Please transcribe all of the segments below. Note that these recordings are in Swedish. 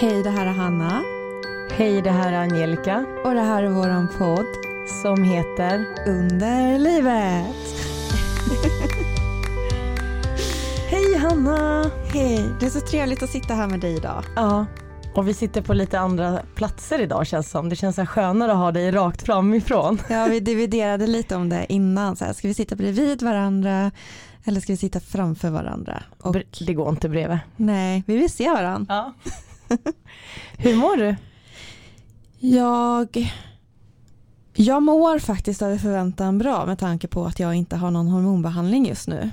Hej, det här är Hanna. Hej, det här är Angelica Och det här är våran podd som heter Under livet. Hej Hanna! Hej, det är så trevligt att sitta här med dig idag. Ja, och vi sitter på lite andra platser idag känns som. Det känns så skönare att ha dig rakt framifrån. Ja, vi dividerade lite om det innan. Så här, ska vi sitta bredvid varandra eller ska vi sitta framför varandra? Och, Det går inte bredvid. nej, vi vill se varandra. Ja. Hur mår du? Jag, jag mår faktiskt över förväntan bra med tanke på att jag inte har någon hormonbehandling just nu.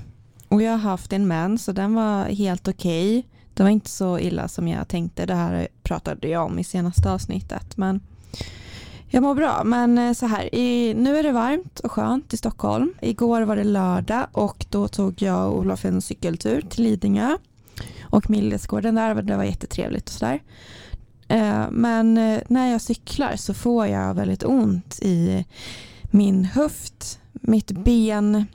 Och jag har haft en mens och den var helt okej. Det var inte så illa som jag tänkte. Det här pratade jag om i senaste avsnittet. Men jag mår bra. Men eh, så här, i, nu är det varmt och skönt i Stockholm. Igår var det lördag och då tog jag och Olof en cykeltur till Lidingö och Millesgården där. Det var jättetrevligt och sådär. Eh, men eh, när jag cyklar så får jag väldigt ont i min höft, mitt ben,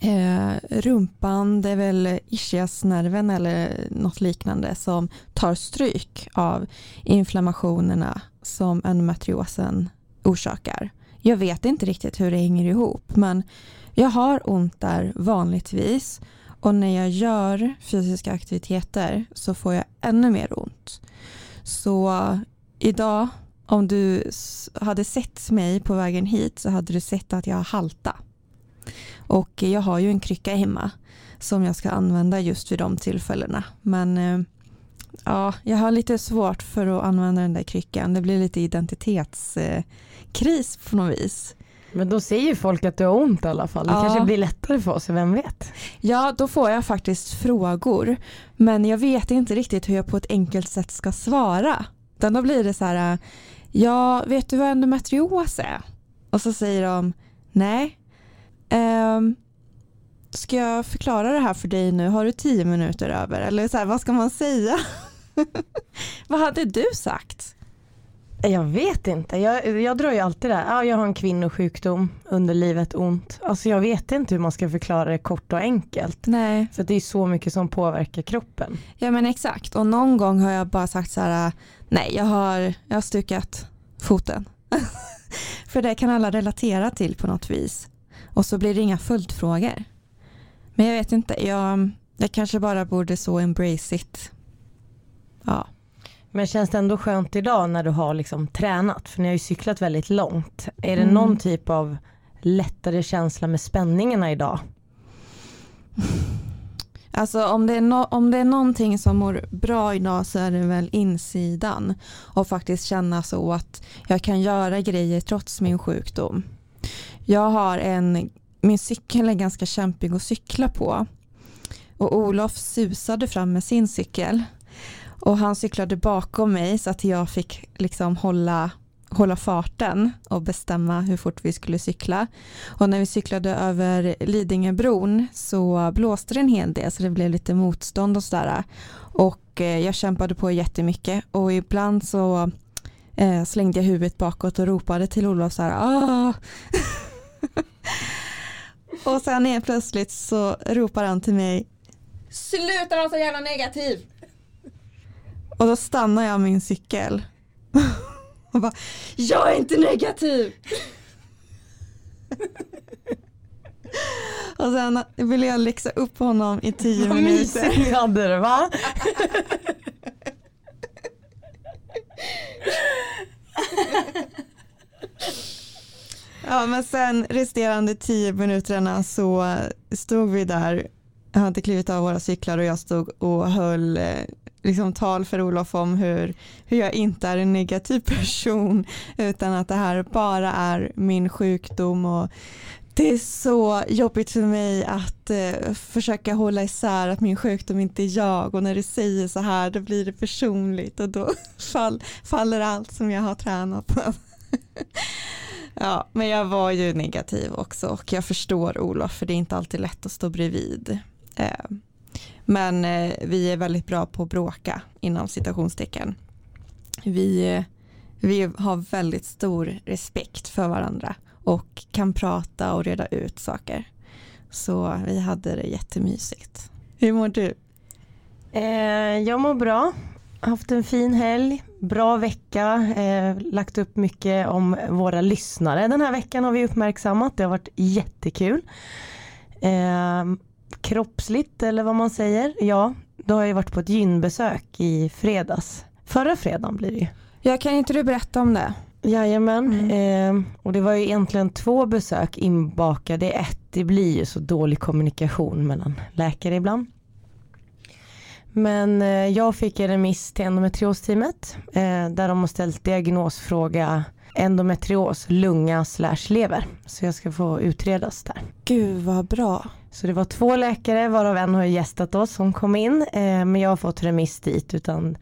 eh, rumpan, det är väl ischiasnerven eller något liknande som tar stryk av inflammationerna som endometriosen orsakar. Jag vet inte riktigt hur det hänger ihop men jag har ont där vanligtvis och när jag gör fysiska aktiviteter så får jag ännu mer ont. Så idag, om du hade sett mig på vägen hit så hade du sett att jag halta. Och jag har ju en krycka hemma som jag ska använda just vid de tillfällena. Men eh, ja, jag har lite svårt för att använda den där kryckan. Det blir lite identitetskris eh, på något vis. Men då ju folk att du har ont i alla fall. Det Ja. kanske blir lättare för oss, vem vet? Ja, då får jag faktiskt frågor. Men jag vet inte riktigt hur jag på ett enkelt sätt ska svara. Utan då blir det så här, ja, vet du vad endometrios är? Och så säger de, nej. Ehm, ska jag förklara det här för dig nu? Har du tio minuter över? Eller så här, vad ska man säga? vad hade du sagt? Jag vet inte. Jag, jag drar ju alltid det. Ja, jag har en kvinnosjukdom, underlivet ont. Alltså jag vet inte hur man ska förklara det kort och enkelt. Nej. För det är så mycket som påverkar kroppen. Ja men exakt och någon gång har jag bara sagt så här nej jag har, jag har stukat foten. För det kan alla relatera till på något vis. Och så blir det inga följdfrågor. Men jag vet inte, jag, jag kanske bara borde så embrace it. Ja. Men känns det ändå skönt idag när du har liksom tränat? För ni har ju cyklat väldigt långt. Är det Mm. någon typ av lättare känsla med spänningarna idag? Alltså om det, är no, om det är någonting som mår bra idag så är det väl insidan. Och faktiskt känna så att jag kan göra grejer trots min sjukdom. Jag har en, min cykel är ganska kämpig att cykla på. Och Olof susade fram med sin cykel. Och han cyklade bakom mig så att jag fick liksom hålla, hålla farten och bestämma hur fort vi skulle cykla. Och när vi cyklade över Lidingöbron så blåste det en hel del så det blev lite motstånd och sådär. Och eh, jag kämpade på jättemycket och ibland så eh, slängde jag huvudet bakåt och ropade till Olof så här! Och sen helt plötsligt så ropar han till mig Sluta vara så jävla negativ! Och då stannar jag min cykel och bara Jag är inte negativ! Och sen ville jag läxa upp honom i tio Vad minuter. mysigt ni hade det va? Ja men sen resterande tio minuterna så stod vi där, jag hade klivit av våra cyklar och jag stod och höll eh, liksom tal för Olof om hur, hur jag inte är en negativ person utan att det här bara är min sjukdom och det är så jobbigt för mig att eh, försöka hålla isär att min sjukdom inte är jag och när du säger så här då blir det personligt och då fall, faller allt som jag har tränat på. Ja, men jag var ju negativ också och jag förstår Olof för det är inte alltid lätt att stå bredvid. Eh, men eh, vi är väldigt bra på att bråka inom citationstecken. Vi, eh, vi har väldigt stor respekt för varandra och kan prata och reda ut saker. Så vi hade det jättemysigt. Hur mår du? Eh, jag mår bra. haft en fin helg, bra vecka, eh, lagt upp mycket om våra lyssnare den här veckan har vi uppmärksammat. Det har varit jättekul. Eh, kroppsligt eller vad man säger, ja, då har jag varit på ett gynbesök i fredags. Förra fredagen blir det ju. Ja, kan inte du berätta om det? Jajamän, mm. eh, och det var ju egentligen två besök inbakade i ett. Det blir ju så dålig kommunikation mellan läkare ibland. Men eh, jag fick en remiss till endometriosteamet eh, där de har ställt diagnosfråga endometrios, lunga slash lever. Så jag ska få utredas där. Gud vad bra. Så det var två läkare varav en har gästat oss som kom in eh, men jag har fått remiss dit utan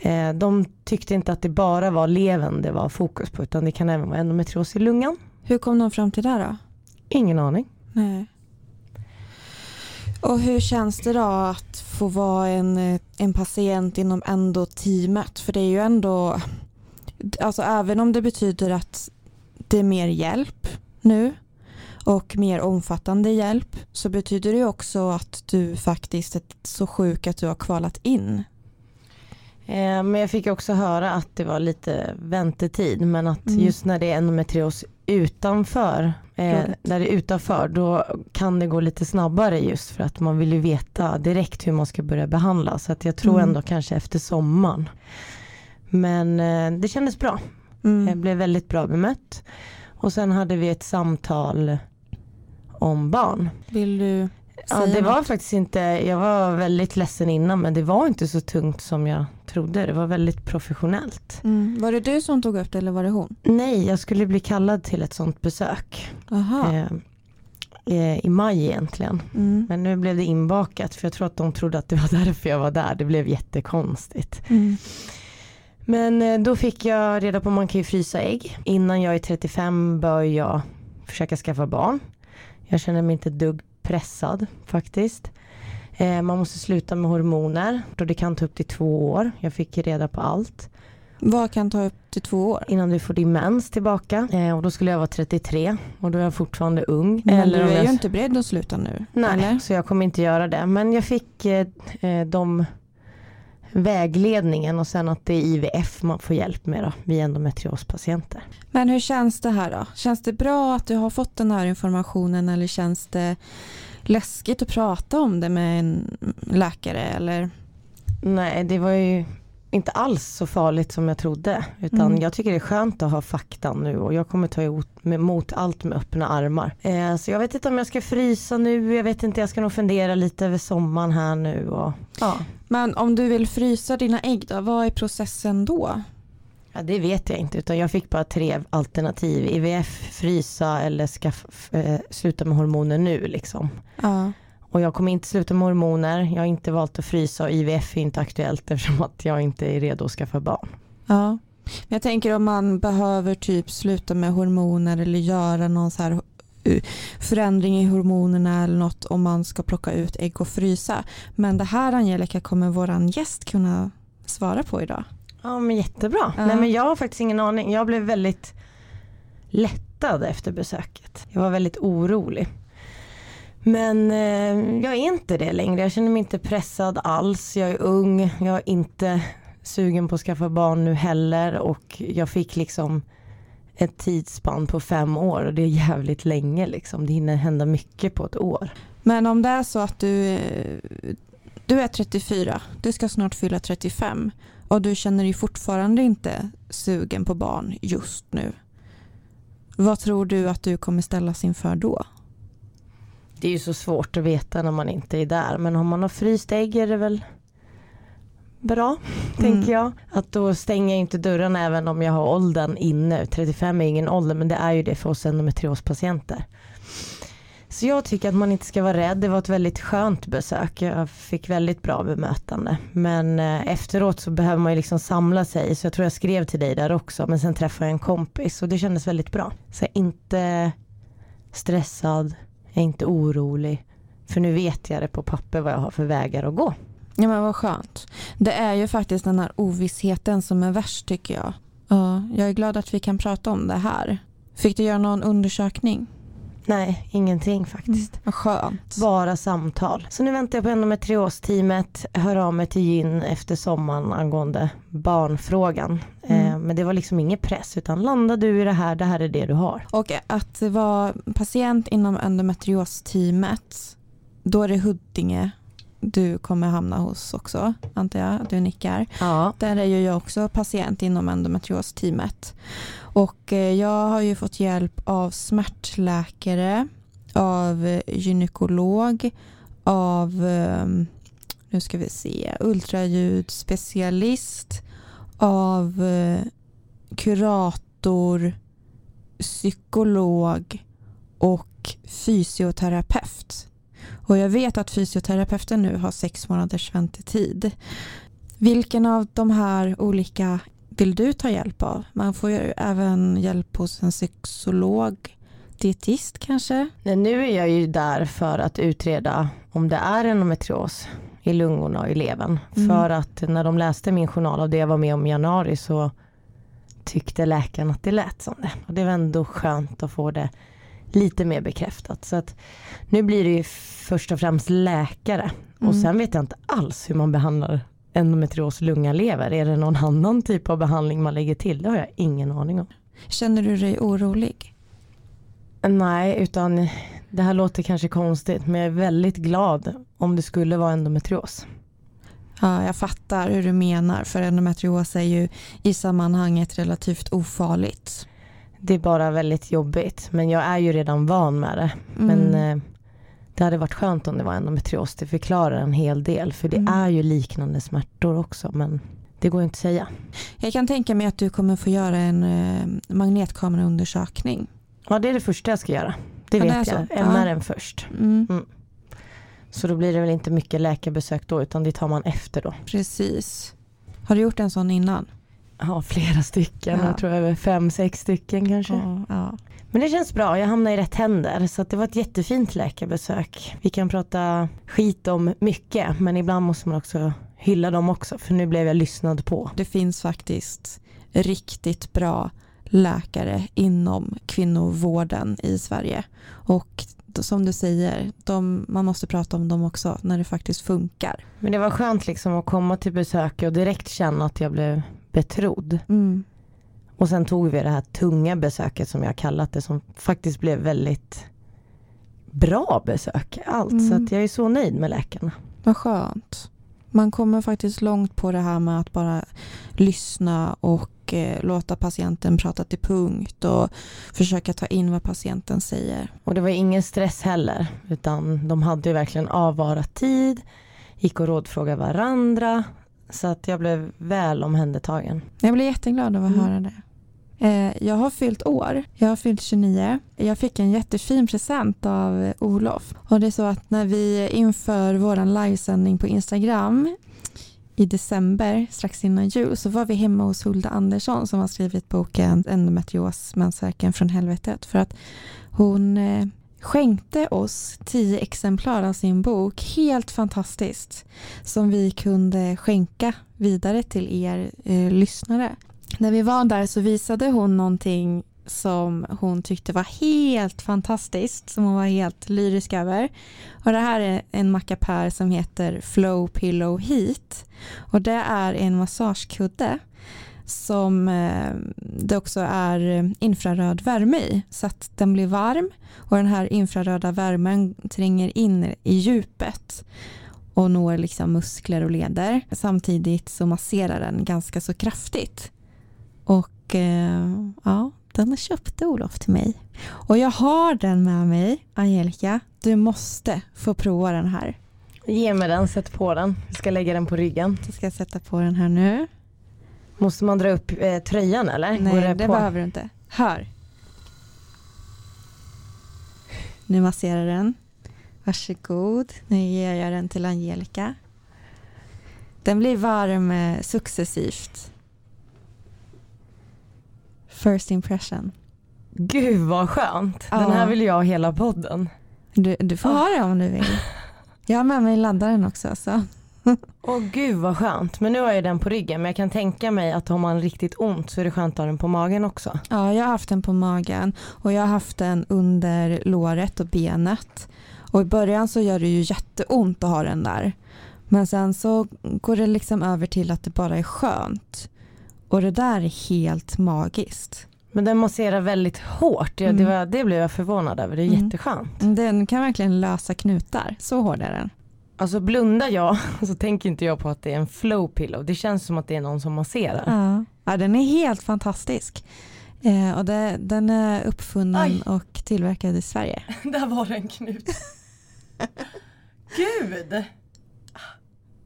eh, de tyckte inte att det bara var levern det var fokus på utan det kan även vara endometrios i lungan. Hur kom de fram till det då? Ingen aning. Nej. Och hur känns det då att få vara en, en patient inom endoteamet? För det är ju ändå, alltså även om det betyder att det är mer hjälp nu och mer omfattande hjälp så betyder det också att du faktiskt är så sjuk att du har kvalat in. Eh, men jag fick också höra att det var lite väntetid men att mm. just när det är endometrios utanför, eh, där det är utanför, då kan det gå lite snabbare just för att man vill ju veta direkt hur man ska börja behandla. Så att jag tror mm. ändå kanske efter sommaren. Men eh, det kändes bra. Mm. Jag blev väldigt bra bemött. Och sen hade vi ett samtal om barn. Vill du Ja det var faktiskt inte, jag var väldigt ledsen innan men det var inte så tungt som jag trodde. Det var väldigt professionellt. Mm. Var det du som tog upp det eller var det hon? Nej, jag skulle bli kallad till ett sånt besök. Aha. Eh, eh, I maj egentligen. Mm. Men nu blev det inbakat för jag tror att de trodde att det var därför jag var där. Det blev jättekonstigt. Mm. Men eh, då fick jag reda på att man kan ju frysa ägg. Innan jag är 35 bör jag försöka skaffa barn. Jag känner mig inte ett dugg pressad faktiskt. Eh, man måste sluta med hormoner och det kan ta upp till två år. Jag fick reda på allt. Vad kan ta upp till två år? Innan du får din mens tillbaka. Eh, och då skulle jag vara 33 och då är jag fortfarande ung. Men eller du är jag... ju inte beredd att sluta nu. Nej, eller? så jag kommer inte göra det. Men jag fick eh, eh de vägledningen och sen att det är IVF man får hjälp med då, vid endometriospatienter. Men hur känns det här då? Känns det bra att du har fått den här informationen eller känns det läskigt att prata om det med en läkare eller? Nej, det var ju inte alls så farligt som jag trodde. Utan mm. jag tycker det är skönt att ha fakta nu och jag kommer ta emot allt med öppna armar. Eh, så jag vet inte om jag ska frysa nu, jag vet inte, jag ska nog fundera lite över sommaren här nu. Och, ja. Men om du vill frysa dina ägg då, vad är processen då? Ja, det vet jag inte utan jag fick bara tre alternativ. IVF, frysa eller ska eh, sluta med hormoner nu liksom. Ja. Och jag kommer inte sluta med hormoner, jag har inte valt att frysa och IVF är inte aktuellt eftersom att jag inte är redo att skaffa barn. Ja, jag tänker om man behöver typ sluta med hormoner eller göra någon så här förändring i hormonerna eller något om man ska plocka ut ägg och frysa. Men det här Angelica kommer våran gäst kunna svara på idag. Ja men jättebra. Ja. Nej men jag har faktiskt ingen aning. Jag blev väldigt lättad efter besöket. Jag var väldigt orolig. Men eh, jag är inte det längre. Jag känner mig inte pressad alls. Jag är ung. Jag är inte sugen på att skaffa barn nu heller och jag fick liksom ett tidsspann på fem år och det är jävligt länge liksom. Det hinner hända mycket på ett år. Men om det är så att du, du är 34, du ska snart fylla 35 och du känner dig fortfarande inte sugen på barn just nu. Vad tror du att du kommer ställas inför då? Det är ju så svårt att veta när man inte är där men om man har fryst ägg är det väl bra, mm. tänker jag. Att då stänger jag inte dörren även om jag har åldern inne. 35 är ingen ålder men det är ju det för oss endometriospatienter. Så jag tycker att man inte ska vara rädd. Det var ett väldigt skönt besök. Jag fick väldigt bra bemötande. Men eh, efteråt så behöver man ju liksom samla sig. Så jag tror jag skrev till dig där också. Men sen träffade jag en kompis och det kändes väldigt bra. Så jag är inte stressad, jag är inte orolig. För nu vet jag det på papper vad jag har för vägar att gå. Ja men vad skönt. Det är ju faktiskt den här ovissheten som är värst tycker jag. Ja, jag är glad att vi kan prata om det här. Fick du göra någon undersökning? Nej, ingenting faktiskt. Vad skönt. Bara samtal. Så nu väntar jag på endometriosteamet, hör av mig till gyn efter sommaren angående barnfrågan. Mm. Eh, men det var liksom ingen press utan landa du i det här, det här är det du har. Och att vara patient inom endometriosteamet, då är det Huddinge du kommer hamna hos också, antar jag. Du nickar. Ja. Där är ju jag också patient inom endometriosteamet. Och eh, jag har ju fått hjälp av smärtläkare, av eh, gynekolog, av, eh, nu ska vi se, ultraljudsspecialist, av eh, kurator, psykolog och fysioterapeut. Och jag vet att fysioterapeuten nu har sex månaders väntetid. Vilken av de här olika vill du ta hjälp av? Man får ju även hjälp hos en sexolog, dietist kanske? Nej, nu är jag ju där för att utreda om det är endometrios i lungorna och i levern. Mm. För att när de läste min journal av det jag var med om i januari så tyckte läkaren att det lät som det. Och det var ändå skönt att få det lite mer bekräftat. Så att nu blir det ju först och främst läkare. Och Mm. sen vet jag inte alls hur man behandlar endometrios lunga lever. Är det någon annan typ av behandling man lägger till? Det har jag ingen aning om. Känner du dig orolig? Nej, utan det här låter kanske konstigt men jag är väldigt glad om det skulle vara endometrios. Ja, jag fattar hur du menar för endometrios är ju i sammanhanget relativt ofarligt. Det är bara väldigt jobbigt men jag är ju redan van med det. Mm. Men eh, det hade varit skönt om det var endometrios. Det förklarar en hel del för det Mm. är ju liknande smärtor också men det går inte att säga. Jag kan tänka mig att du kommer få göra en eh, magnetkameraundersökning. Ja det är det första jag ska göra. Det Ja, det vet är jag. så. MR Ja. först. Mm, Så då blir det väl inte mycket läkarbesök då utan det tar man efter då. precis. Har du gjort en sån innan? Ja flera stycken. Ja. Jag tror över fem, sex stycken kanske. Ja, ja. Men det känns bra, jag hamnar i rätt händer så det var ett jättefint läkarbesök. Vi kan prata skit om mycket men ibland måste man också hylla dem också för nu blev jag lyssnad på. Det finns faktiskt riktigt bra läkare inom kvinnovården i Sverige. Och som du säger, de, man måste prata om dem också när det faktiskt funkar. Men det var skönt liksom att komma till besök och direkt känna att jag blev betrodd. Mm. Och sen tog vi det här tunga besöket som jag kallat det som faktiskt blev väldigt bra besök. Allt så Mm. att jag är så nöjd med läkarna. Vad skönt. Man kommer faktiskt långt på det här med att bara lyssna och eh, låta patienten prata till punkt och försöka ta in vad patienten säger. Och det var ingen stress heller utan de hade ju verkligen avvarat tid, gick och rådfrågade varandra så att jag blev väl omhändertagen. Jag blir jätteglad av att Mm. höra det. Eh, Jag har fyllt år. Jag har fyllt 29. Jag fick en jättefin present av Olof. Och det är så att när vi inför vår livesändning på Instagram i december, strax innan jul, så var vi hemma hos Hulda Andersson som har skrivit boken Endometrios, mensvärken från helvetet. För att hon eh, skänkte oss tio exemplar av sin bok, helt fantastiskt, som vi kunde skänka vidare till er eh, lyssnare. När vi var där så visade hon någonting som hon tyckte var helt fantastiskt, som hon var helt lyrisk över. Och det här är en mackapär som heter Flow Pillow Heat. Och det är en massagekudde som eh, det också är infraröd värme i. Så att den blir varm och den här infraröda värmen tränger in i djupet och når liksom muskler och leder. Samtidigt så masserar den ganska så kraftigt. Och eh, ja, den köpte Olof till mig. Och jag har den med mig, Angelica. Du måste få prova den här. Ge mig den, sätt på den. Jag ska lägga den på ryggen. Jag ska sätta på den här nu. Måste man dra upp eh, tröjan eller? Nej, Går det, det behöver du inte. Hör. Nu masserar den. Varsågod. Nu ger jag den till Angelica. Den blir varm eh, successivt. First impression. Gud vad skönt. Ja. Den här vill jag ha hela podden. Du, du får ha det om du vill. Jag har med mig laddaren också. Så. Åh gud vad skönt. Men nu har jag den på ryggen men jag kan tänka mig att har man riktigt ont så är det skönt att ha den på magen också. Ja, jag har haft den på magen och jag har haft den under låret och benet. Och i början så gör det ju jätteont att ha den där. Men sen så går det liksom över till att det bara är skönt. Och det där är helt magiskt. Men den masserar väldigt hårt. Ja, det, Mm. var, det blev jag förvånad över. Det är Mm. jätteskönt. Den kan verkligen lösa knutar. Så hård är den. Alltså blundar jag så tänker inte jag på att det är en flow pillow. Det känns som att det är någon som masserar. Ja, ja den är helt fantastisk. Eh, och det, den är uppfunnen Aj. och tillverkad i Sverige. Där var det en knut. Gud!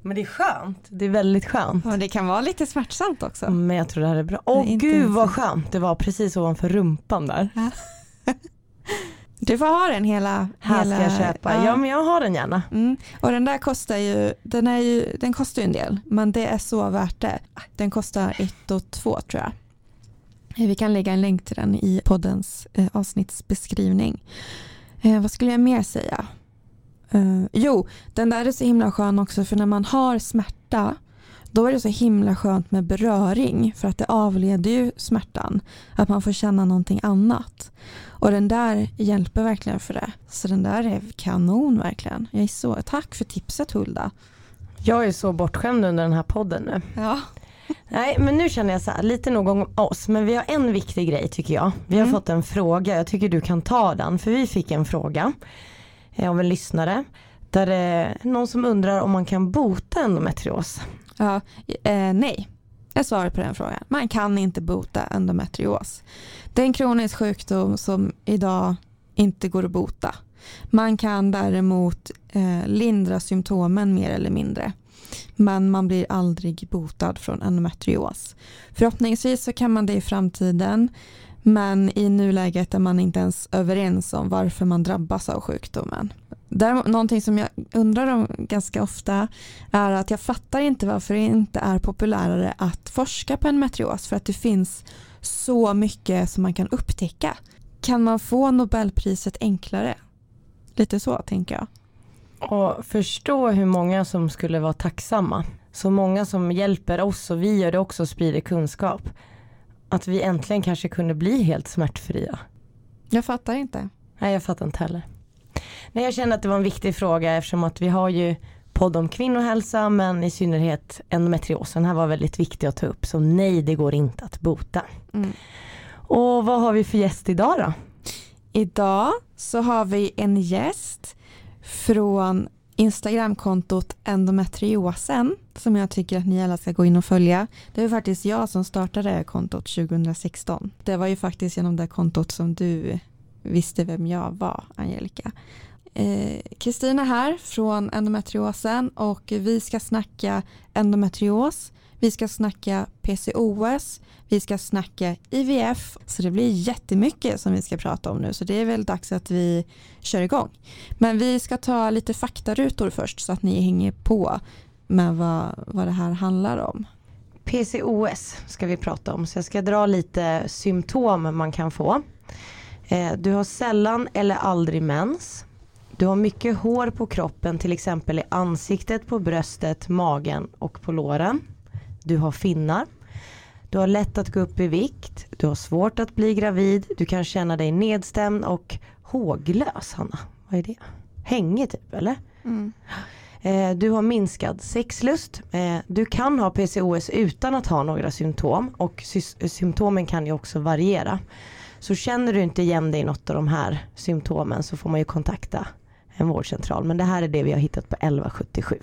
Men det är skönt. Det är väldigt skönt. Och det kan vara lite smärtsamt också. Men jag tror det här är bra. Åh är gud vad skönt. Det var precis ovanför rumpan där. Du får ha den hela... Här ska hela, jag köpa. Ja. men jag har den gärna. Mm. Och den där kostar ju, den, är ju, den kostar ju en del, men det är så värt det. Den kostar ett och två tror jag. Eh, Vi kan lägga en länk till den i poddens eh, avsnittsbeskrivning. Eh, vad skulle jag mer säga? Eh, jo, den där är så himla skön också för när man har smärta då är det så himla skönt med beröring för att det avleder ju smärtan. Att man får känna någonting annat. Och den där hjälper verkligen för det. Så den där är kanon verkligen. Jag är så, tack för tipset Hulda. Jag är så bortskämd under den här podden nu. Ja. Nej men nu känner jag så här, lite nog om oss. Men vi har en viktig grej tycker jag. Vi har Mm. fått en fråga, jag tycker du kan ta den. För vi fick en fråga eh, av en lyssnare. Där det är någon som undrar om man kan bota endometrios ja eh, nej, jag svarar på den frågan. Man kan inte bota endometrios. Det är en kronisk sjukdom som idag inte går att bota. Man kan däremot eh, lindra symptomen mer eller mindre. Men man blir aldrig botad från endometrios. Förhoppningsvis så kan man det i framtiden. Men i nuläget är man inte ens överens om varför man drabbas av sjukdomen. Däremot, någonting som jag undrar om ganska ofta är att jag fattar inte varför det inte är populärare att forska på endometrios för att det finns så mycket som man kan upptäcka. Kan man få Nobelpriset enklare? Lite så tänker jag. Och förstå hur många som skulle vara tacksamma. Så många som hjälper oss och vi gör det också och sprider kunskap. Att vi äntligen kanske kunde bli helt smärtfria. Jag fattar inte. Nej jag fattar inte heller. Nej jag kände att det var en viktig fråga eftersom att vi har ju podd om kvinnohälsa men i synnerhet endometriosen här var väldigt viktig att ta upp. Så nej det går inte att bota. Mm. Och vad har vi för gäst idag då? Idag så har vi en gäst från Instagramkontot endometriosen som jag tycker att ni alla ska gå in och följa. Det var faktiskt jag som startade kontot 2016. Det var ju faktiskt genom det kontot som du visste vem jag var, Angelica. Eh, Kristina här från endometriosen och vi ska snacka endometrios, vi ska snacka PCOS, vi ska snacka IVF, så det blir jättemycket som vi ska prata om nu så det är väl dags att vi kör igång. Men vi ska ta lite faktarutor först så att ni hänger på med vad, vad det här handlar om. PCOS ska vi prata om så jag ska dra lite symptom man kan få. Eh, Du har sällan eller aldrig mens. Du har mycket hår på kroppen till exempel i ansiktet, på bröstet, magen och på låren. Du har finnar. Du har lätt att gå upp i vikt. Du har svårt att bli gravid. Du kan känna dig nedstämd och håglös Hanna. Vad är det? Hängig typ eller? Eh, Du har minskad sexlust. Eh, Du kan ha PCOS utan att ha några symptom och symptomen kan ju också variera. Så känner du inte igen dig i något av de här symptomen så får man ju kontakta en vårdcentral. Men det här är det vi har hittat på 1177.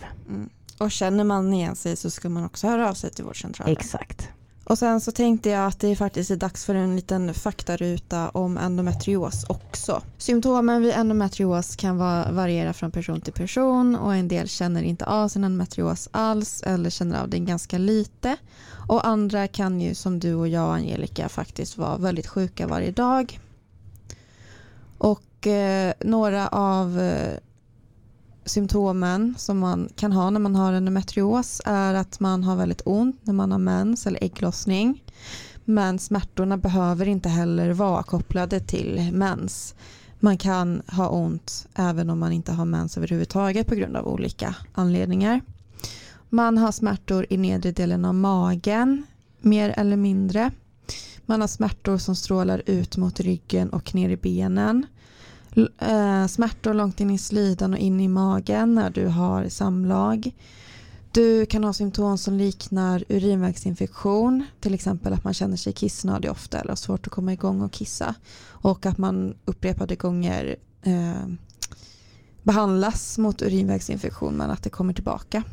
Och känner man igen sig så ska man också höra av sig till vårdcentralen. Exakt. Och sen så tänkte jag att det faktiskt är dags för en liten faktaruta om endometrios också. Symptomen vid endometrios kan variera från person till person och en del känner inte av sin endometrios alls eller känner av den ganska lite. Och andra kan ju som du och jag Angelica faktiskt vara väldigt sjuka varje dag. Och eh, några av eh, symptomen som man kan ha när man har endometrios är att man har väldigt ont när man har mens eller ägglossning. Men smärtorna behöver inte heller vara kopplade till mens. Man kan ha ont även om man inte har mens överhuvudtaget på grund av olika anledningar. Man har smärtor i nedre delen av magen, mer eller mindre. Man har smärtor som strålar ut mot ryggen och ner i benen. Eh, smärtor långt in i slidan och in i magen när du har samlag. Du kan ha symptom som liknar urinvägsinfektion, till exempel att man känner sig kissnödig ofta eller har svårt att komma igång och kissa. Och att man upprepade gånger eh, behandlas mot urinvägsinfektion men att det kommer tillbaka.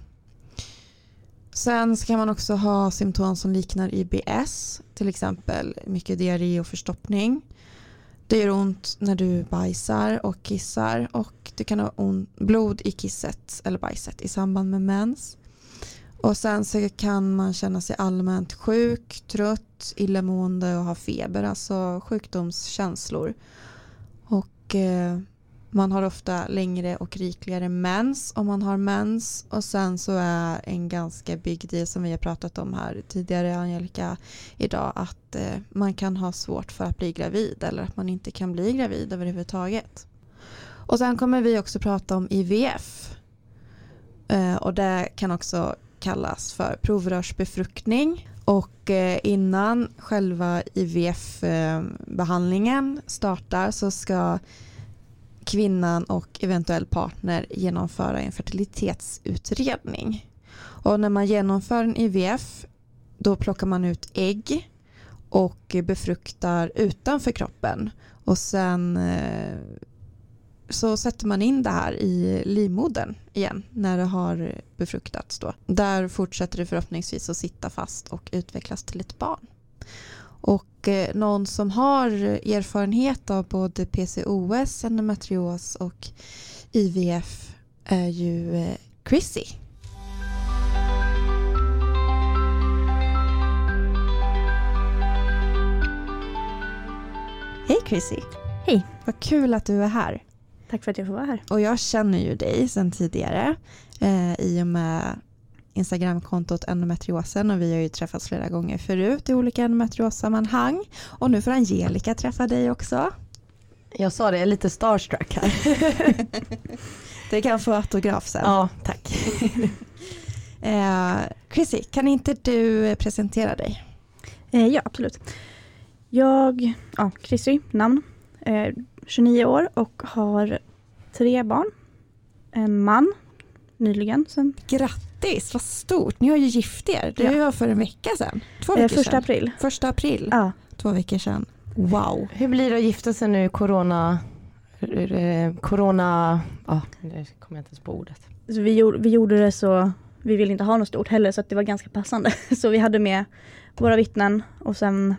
Sen kan man också ha symptom som liknar IBS, till exempel mycket diarré och förstoppning. Det gör ont när du bajsar och kissar och du kan ha blod i kisset eller bajset i samband med mens. Och sen så kan man känna sig allmänt sjuk, trött, illamående och ha feber, alltså sjukdomskänslor. Och eh, man har ofta längre och rikligare mens om man har mens. Och sen så är en ganska big deal som vi har pratat om här tidigare Angelica idag att eh, man kan ha svårt för att bli gravid eller att man inte kan bli gravid överhuvudtaget. Och sen kommer vi också prata om IVF eh, och det kan också kallas för provrörsbefruktning. Och eh, innan själva IVF-behandlingen eh, startar så ska kvinnan och eventuell partner genomföra en fertilitetsutredning. Och när man genomför en IVF då plockar man ut ägg och befruktar utanför kroppen och sen eh, så sätter man in det här i livmodern igen när det har befruktats. Då. Där fortsätter det förhoppningsvis att sitta fast och utvecklas till ett barn. Och eh, någon som har erfarenhet av både PCOS, endometrios och IVF är ju eh, Chrissy. Hej Chrissy! Hej! Vad kul att du är här. Tack för att jag får vara här. Och jag känner ju dig sedan tidigare eh, i och med Instagramkontot endometriosen och vi har ju träffats flera gånger förut i olika endometriossammanhang. Och nu får Angelica träffa dig också. Jag sa det, jag är lite starstruck här. det kan få autograf sen. Ja, tack. eh, Chrissy, kan inte du presentera dig? Eh, ja, absolut. Jag, ja, Chrissy, namn, eh, 29 år och har tre barn. En man nyligen. Sen. Grattis, vad stort. Ni har ju gift er. Det ja. var för en vecka sedan. Två veckor första sedan. april. Första april. Ja. Två veckor sedan. Wow. Hur blir det att gifta sig nu corona? Corona, ja, det kommer jag inte ens på ordet. Så vi, gjorde, vi gjorde det så, vi ville inte ha något stort heller så det var ganska passande. Så vi hade med våra vittnen och sen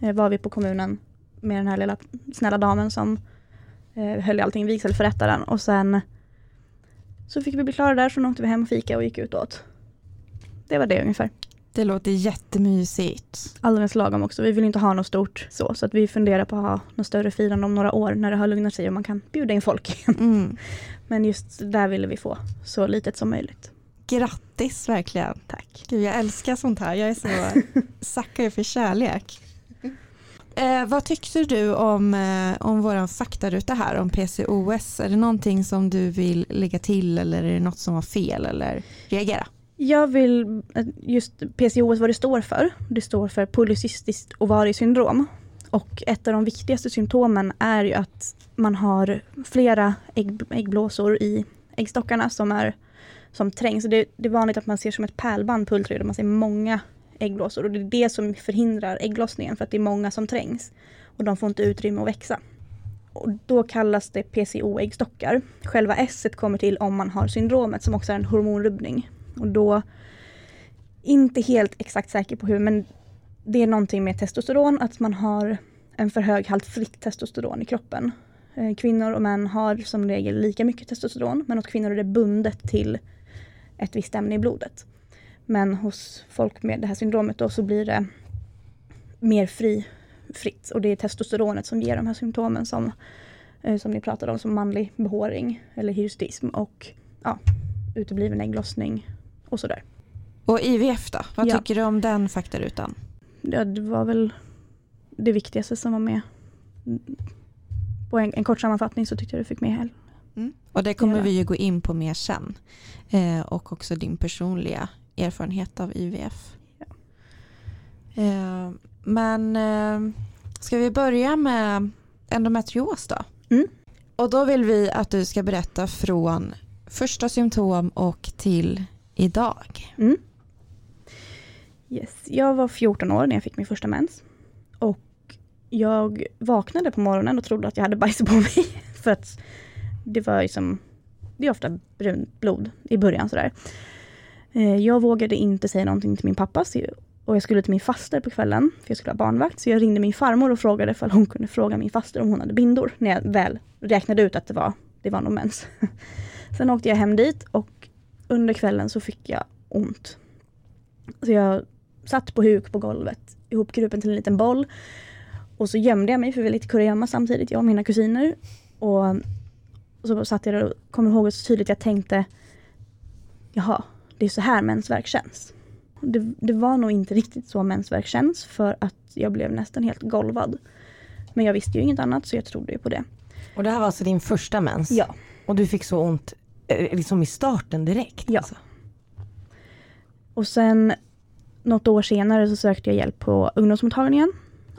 eh, var vi på kommunen med den här lilla snälla damen som eh, höll i allting, vigselförrättaren och sen så fick vi bli klara där, så åkte vi hem och fika och gick ut och åt. Det var det ungefär. Det låter jättemysigt. Alldeles lagom också. Vi vill inte ha något stort så, så att vi funderar på att ha något större firande om några år när det har lugnat sig och man kan bjuda in folk igen. Mm. Men just där ville vi få så litet som möjligt. Grattis verkligen. Tack. Gud, jag älskar sånt här. Jag är så sackar för kärlek. Eh, vad tyckte du om, eh, om vår faktaruta här om PCOS? Är det någonting som du vill lägga till eller är det något som var fel eller reagera? Jag vill eh, just PCOS vad det står för. Det står för polycystiskt ovariesyndrom. Och ett av de viktigaste symptomen är ju att man har flera ägg, äggblåsor i äggstockarna som, är, som trängs. Det, det är vanligt att man ser som ett pärlband på ultraljud, man ser många äggblåsor och det är det som förhindrar ägglossningen för att det är många som trängs och de får inte utrymme att växa. Och då kallas det PCO-äggstockar. Själva S kommer till om man har syndromet som också är en hormonrubbning. Och då, inte helt exakt säker på hur, men det är någonting med testosteron, att man har en för hög halt fritt testosteron i kroppen. Eh, kvinnor och män har som regel lika mycket testosteron, men hos kvinnor är det bundet till ett visst ämne i blodet. Men hos folk med det här syndromet då så blir det mer fri, fritt och det är testosteronet som ger de här symptomen som, eh, som ni pratade om som manlig behåring eller hyrstism och ja, utebliven ägglossning och sådär. Och IVF då? Vad ja. tycker du om den faktarutan? Ja, det var väl det viktigaste som var med. På en, en kort sammanfattning så tyckte jag du fick med Mm. Och det kommer vi ju gå in på mer sen. Eh, och också din personliga erfarenhet av IVF. Ja. Eh, men eh, ska vi börja med endometrios då? Mm. Och då vill vi att du ska berätta från första symptom och till idag. Mm. Yes. Jag var 14 år när jag fick min första mens. Och jag vaknade på morgonen och trodde att jag hade bajs på mig. För att det var liksom, det är ofta brunt blod i början sådär. Eh, jag vågade inte säga någonting till min pappa och jag skulle till min faster på kvällen, för jag skulle ha barnvakt. Så jag ringde min farmor och frågade om hon kunde fråga min faster om hon hade bindor, när jag väl räknade ut att det var, det var nog mens. Sen åkte jag hem dit och under kvällen så fick jag ont. Så jag satt på huk på golvet, ihopkrupen till en liten boll. Och så gömde jag mig, för vi var lite kurragömma samtidigt, jag och mina kusiner. Och, och så satt jag där och kommer ihåg så tydligt, jag tänkte, jaha, det är så här mensvärk känns. Det, det var nog inte riktigt så mensvärk känns, för att jag blev nästan helt golvad. Men jag visste ju inget annat, så jag trodde ju på det. Och det här var alltså din första mens? Ja. Och du fick så ont eh, liksom i starten direkt? Ja. Alltså. Och sen något år senare så sökte jag hjälp på ungdomsmottagningen.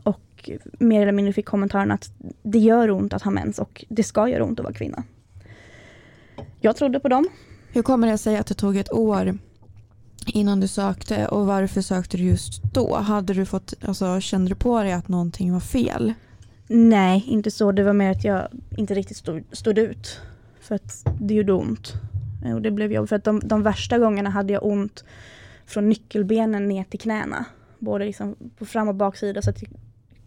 Och mer eller mindre fick kommentaren att det gör ont att ha mens och det ska göra ont att vara kvinna. Jag trodde på dem. Hur kommer det sig att det tog ett år innan du sökte och varför sökte du just då? Hade du fått, alltså, kände du på dig att någonting var fel? Nej, inte så. Det var mer att jag inte riktigt stod, stod ut. För att det gjorde ont. Eh, och det blev jobbigt. För att de, de värsta gångerna hade jag ont från nyckelbenen ner till knäna. Både liksom på fram och baksida så att jag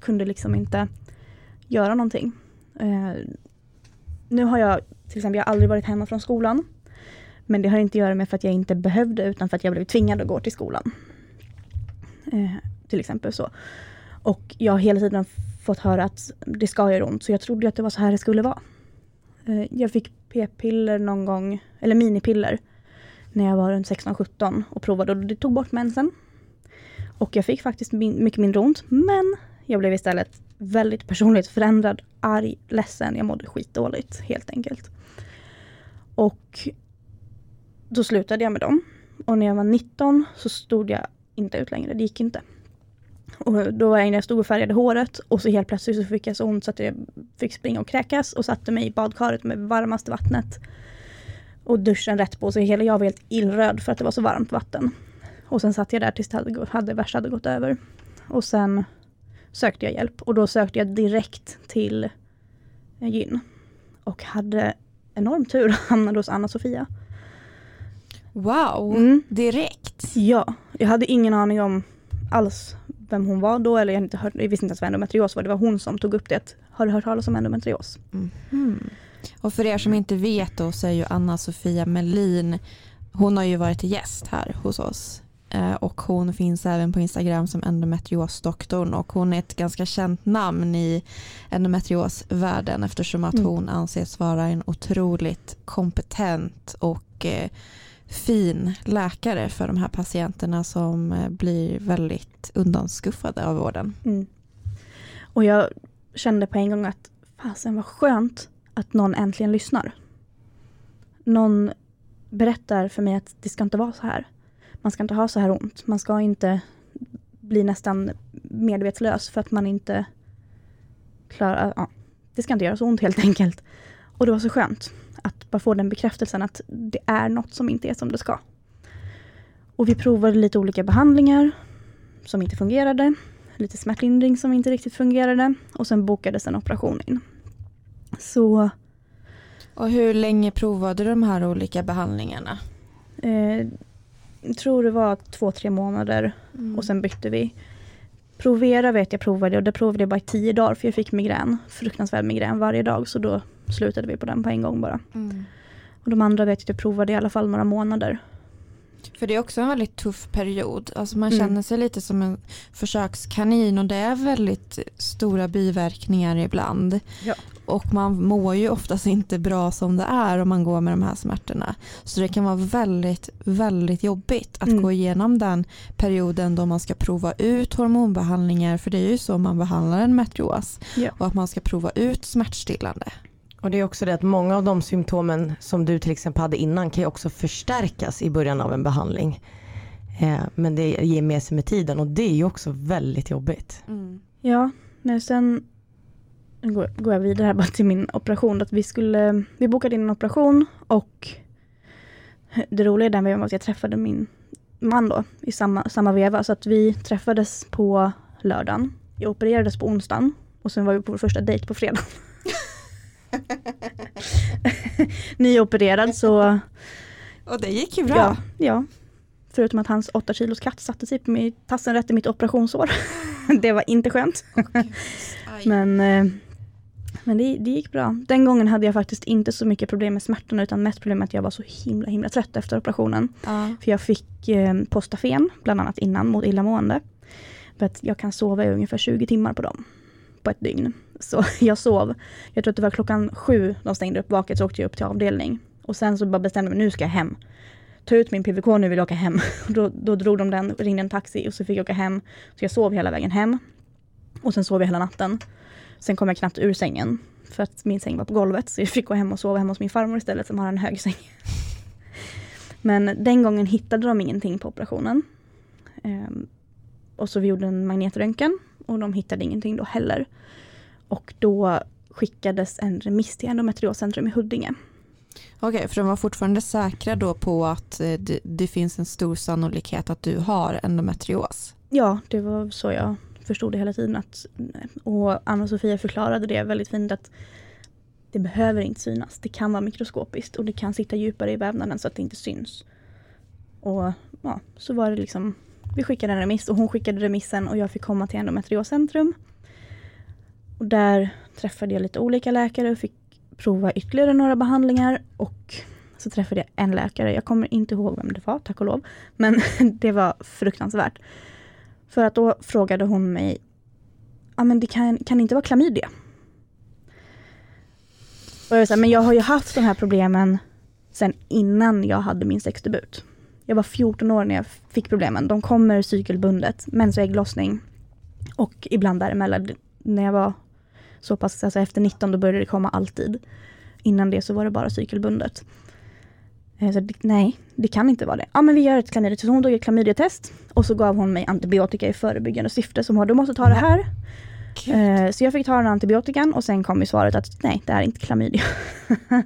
kunde liksom inte göra någonting. Uh, nu har jag till exempel jag har aldrig varit hemma från skolan. Men det har inte att göra med för att jag inte behövde utan för att jag blev tvingad att gå till skolan. Eh, till exempel så. Och jag har hela tiden fått höra att det ska göra ont, så jag trodde att det var så här det skulle vara. Eh, Jag fick p-piller någon gång, eller minipiller, när jag var runt 16-17 och provade och det tog bort mensen. Och jag fick faktiskt min, mycket mindre ont, men jag blev istället väldigt personligt förändrad, arg, ledsen. Jag mådde skitdåligt helt enkelt. Och då slutade jag med dem. Och när jag var 19 så stod jag inte ut längre, det gick inte. Och då var jag när jag stod och färgade håret och så helt plötsligt så fick jag så ont så att jag fick springa och kräkas och satte mig i badkaret med varmaste vattnet. Och duschen rätt på så hela jag var helt illröd för att det var så varmt vatten. Och sen satt jag där tills det hade, hade värsta hade gått över. Och sen sökte jag hjälp och då sökte jag direkt till gyn. Och hade enorm tur och hamnade hos Anna-Sofia. Wow, Mm. direkt. Ja, jag hade ingen aning om alls vem hon var då, eller jag, hade inte hört, jag visste inte ens vad endometrios var. Det var hon som tog upp det. Har du hört talas om endometrios? Mhm. Och för er som inte vet då så är ju Anna-Sofia Melin, hon har ju varit gäst här hos oss. Eh, Och hon finns även på Instagram som endometriosdoktorn och hon är ett ganska känt namn i endometriosvärlden eftersom att Mm. hon anses vara en otroligt kompetent och eh, fin läkare för de här patienterna som eh, blir väldigt undanskuffade av vården. Mm. Och jag kände på en gång att fasen vad skönt att någon äntligen lyssnar. Någon berättar för mig att det ska inte vara så här. Man ska inte ha så här ont. Man ska inte bli nästan medvetslös för att man inte klarar, ja, det ska inte göra så ont helt enkelt. Och det var så skönt att bara få den bekräftelsen att det är något som inte är som det ska. Och vi provade lite olika behandlingar som inte fungerade lite smärtlindring som inte riktigt fungerade och sen bokades en operation in. Så Och hur länge provade du de här olika behandlingarna? eh, jag tror det var två, tre månader Mm. och sen bytte vi. Provera vet jag provade och det provade jag bara i tio dagar för jag fick migrän, fruktansvärd migrän varje dag så då slutade vi på den på en gång bara. Mm. Och de andra vet att jag provade i alla fall några månader. För det är också en väldigt tuff period. Alltså man Mm. känner sig lite som en försökskanin och det är väldigt stora biverkningar ibland. Ja. Och man mår ju oftast inte bra som det är om man går med de här smärtorna. Så det kan vara väldigt, väldigt jobbigt att Mm. gå igenom den perioden då man ska prova ut hormonbehandlingar. För det är ju så man behandlar en metrios. Ja. Och att man ska prova ut smärtstillande. Och det är också det att många av de symptomen som du till exempel hade innan kan ju också förstärkas i början av en behandling. Eh, men det ger med sig med tiden och det är ju också väldigt jobbigt. Mm. Ja, nej, sen går, går jag vidare här bara till min operation. Att vi, skulle, vi bokade in en operation och det roliga i den vevan var att jag träffade min man då i samma, samma veva. Så att vi träffades på lördagen. Jag opererades på onsdagen och sen var vi på vår första dejt på fredag. Nyopererad så Och det gick ju bra. ja, ja. Förutom att hans 8 kilos katt satte sig på mig, tassen rätt i mitt operationsår. det var inte skönt. Men, eh, men det, det gick bra. Den gången hade jag faktiskt inte så mycket problem med smärtorna utan mest problem med att jag var så himla himla trött efter operationen. ja. För jag fick eh, postafen, bland annat innan, mot illamående. För att jag kan sova i ungefär 20 timmar på dem. På ett dygn. Så jag sov. Jag tror att det var klockan sju de stängde upp vaket så åkte jag upp till avdelning. Och sen så bara bestämde jag mig, nu ska jag hem. Ta ut min PVK, nu vill jag åka hem. Då, då drog de den, ringde en taxi och så fick jag åka hem. Så jag sov hela vägen hem. Och sen sov jag hela natten. Sen kom jag knappt ur sängen. För att min säng var på golvet. Så jag fick gå hem och sova hemma hos min farmor istället som har en hög säng. Men den gången hittade de ingenting på operationen. Ehm, och så vi gjorde en magnetröntgen och de hittade ingenting då heller. Och då skickades en remiss till endometrioscentrum i Huddinge. Okej, för de var fortfarande säkra då på att eh, det, det finns en stor sannolikhet att du har endometrios. Ja, det var så jag förstod det hela tiden. Att, och Anna-Sofia förklarade det väldigt fint att det behöver inte synas. Det kan vara mikroskopiskt och det kan sitta djupare i vävnaden så att det inte syns. Och ja, så var det liksom, vi skickade en remiss och hon skickade remissen och jag fick komma till endometrioscentrum. Och där träffade jag lite olika läkare och fick prova ytterligare några behandlingar och så träffade jag en läkare. Jag kommer inte ihåg vem det var, tack och lov. Men det var fruktansvärt. För att då frågade hon mig, ja men det kan, kan det inte vara klamydia? Och jag sa, men jag har ju haft de här problemen sen innan jag hade min sexdebut. Jag var 14 år när jag fick problemen. De kommer cykelbundet, mens och ägglossning. Och ibland däremellan. När jag var så pass, alltså efter 19 då började det komma alltid. Innan det så var det bara cykelbundet. Eh, Så nej, det kan inte vara det. Ja men vi gör ett klamydia. Så hon tog ett klamydiatest och så gav hon mig antibiotika i förebyggande syfte som var du måste ta det här. Eh, Så jag fick ta den antibiotikan och sen kom ju svaret att nej, det är inte klamydia.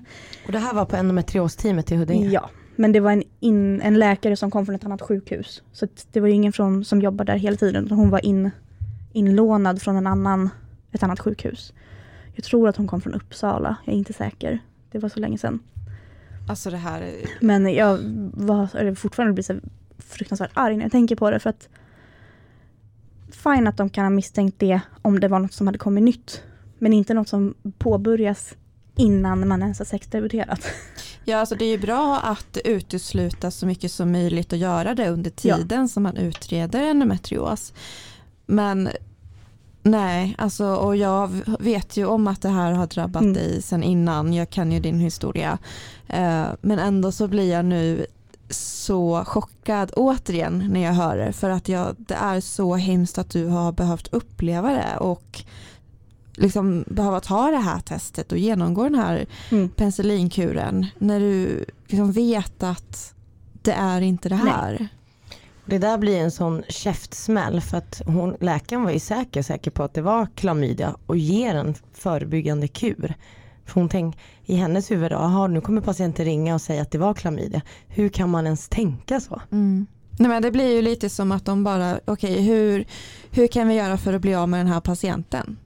Och det här var på endometriosteamet i Huddinge? Ja, men det var en, in, en läkare som kom från ett annat sjukhus. Så det var ju ingen från, som jobbar där hela tiden. Hon var in, inlånad från en annan, ett annat sjukhus. Jag tror att hon kom från Uppsala, jag är inte säker. Det var så länge sedan. Alltså det här, är- Men jag var, eller fortfarande blir så fruktansvärt arg när jag tänker på det. För att Fine att de kan ha misstänkt det om det var något som hade kommit nytt. Men inte något som påbörjas innan man ens har sexdebuterat. ja, alltså det är ju bra att utesluta så mycket som möjligt och göra det under Ja. tiden som man utreder endometrios. Men nej, alltså, och jag vet ju om att det här har drabbat Mm. dig sedan innan. Jag kan ju din historia. Eh, men ändå så blir jag nu så chockad återigen när jag hör det. För att jag, det är så hemskt att du har behövt uppleva det och liksom behöva ta det här testet och genomgå den här Mm. penicillinkuren när du liksom vet att det är inte det här. Det där blir en sån käftsmäll för att hon, läkaren var ju säker, säker på att det var klamydia och ger en förebyggande kur. För hon tänk, i hennes huvud, jaha nu kommer patienten ringa och säga att det var klamydia. Hur kan man ens tänka så? Mm. Nej, men det blir ju lite som att de bara, okej hur, hur kan vi göra för att bli av med den här patienten?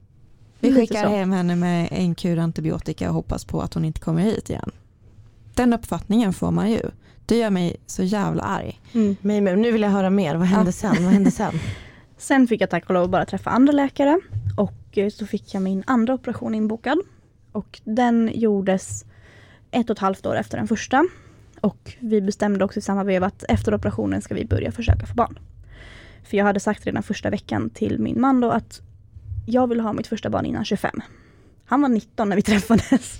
Vi skickar hem henne med en kur antibiotika och hoppas på att hon inte kommer hit igen. Den uppfattningen får man ju. Det gör mig så jävla arg. Mm. Men, men nu vill jag höra mer, vad hände Ja. sen? Vad hände sen? Sen fick jag tack och lov bara träffa andra läkare och eh, så fick jag min andra operation inbokad. Och den gjordes ett och ett halvt år efter den första. Och vi bestämde också i samma veva att efter operationen ska vi börja försöka få barn. För jag hade sagt redan första veckan till min man då att jag vill ha mitt första barn innan 25. Han var 19 när vi träffades.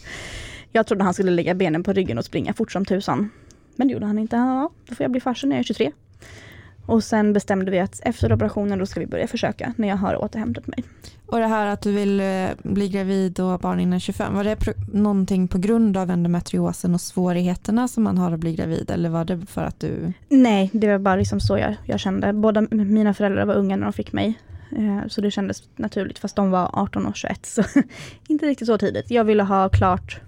Jag trodde han skulle lägga benen på ryggen och springa fort som tusan. Men det gjorde han inte. Han, Ja, då får jag bli farsa när jag är 23. Och sen bestämde vi att efter operationen då ska vi börja försöka när jag har återhämtat mig. Och det här att du vill eh, bli gravid och ha barn innan 25, var det någonting på grund av endometriosen och svårigheterna som man har att bli gravid eller var det för att du... Nej, det var bara liksom så jag, jag kände. Båda mina föräldrar var unga när de fick mig. Eh, Så det kändes naturligt, fast de var 18 och 21. Så inte riktigt så tidigt. Jag ville ha klart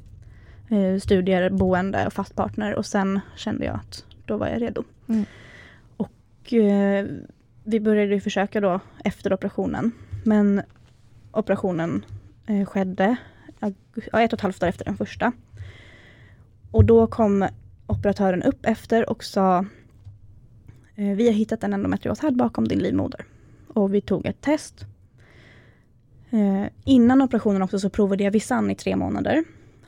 eh, studier, boende och fast partner och sen kände jag att då var jag redo. Mm. Och eh, vi började ju försöka då efter operationen. Men operationen eh, skedde ja, ett och ett halvt år efter den första. Och då kom operatören upp efter och sa eh, vi har hittat en endometrioshärd bakom din livmoder. Och vi tog ett test. Eh, innan operationen också så provade jag Visanne i tre månader.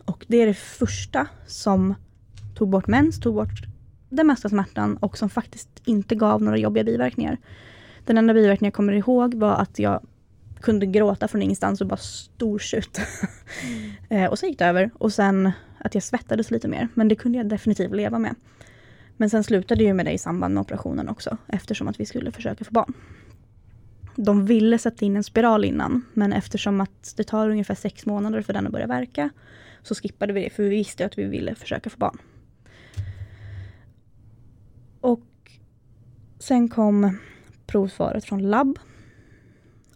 Och det är det första som tog bort mens, tog bort den mesta smärtan och som faktiskt inte gav några jobbiga biverkningar. Den enda biverkningen jag kommer ihåg var att jag kunde gråta från ingenstans och bara stortjuta. Mm. Eh, och så gick det över. Och sen att jag svettades lite mer. Men det kunde jag definitivt leva med. Men sen slutade ju med det i samband med operationen också. Eftersom att vi skulle försöka få barn. De ville sätta in en spiral innan. Men eftersom att det tar ungefär sex månader för den att börja verka. Så skippade vi det. För vi visste att vi ville försöka få barn. Och sen kom provsvaret från labb.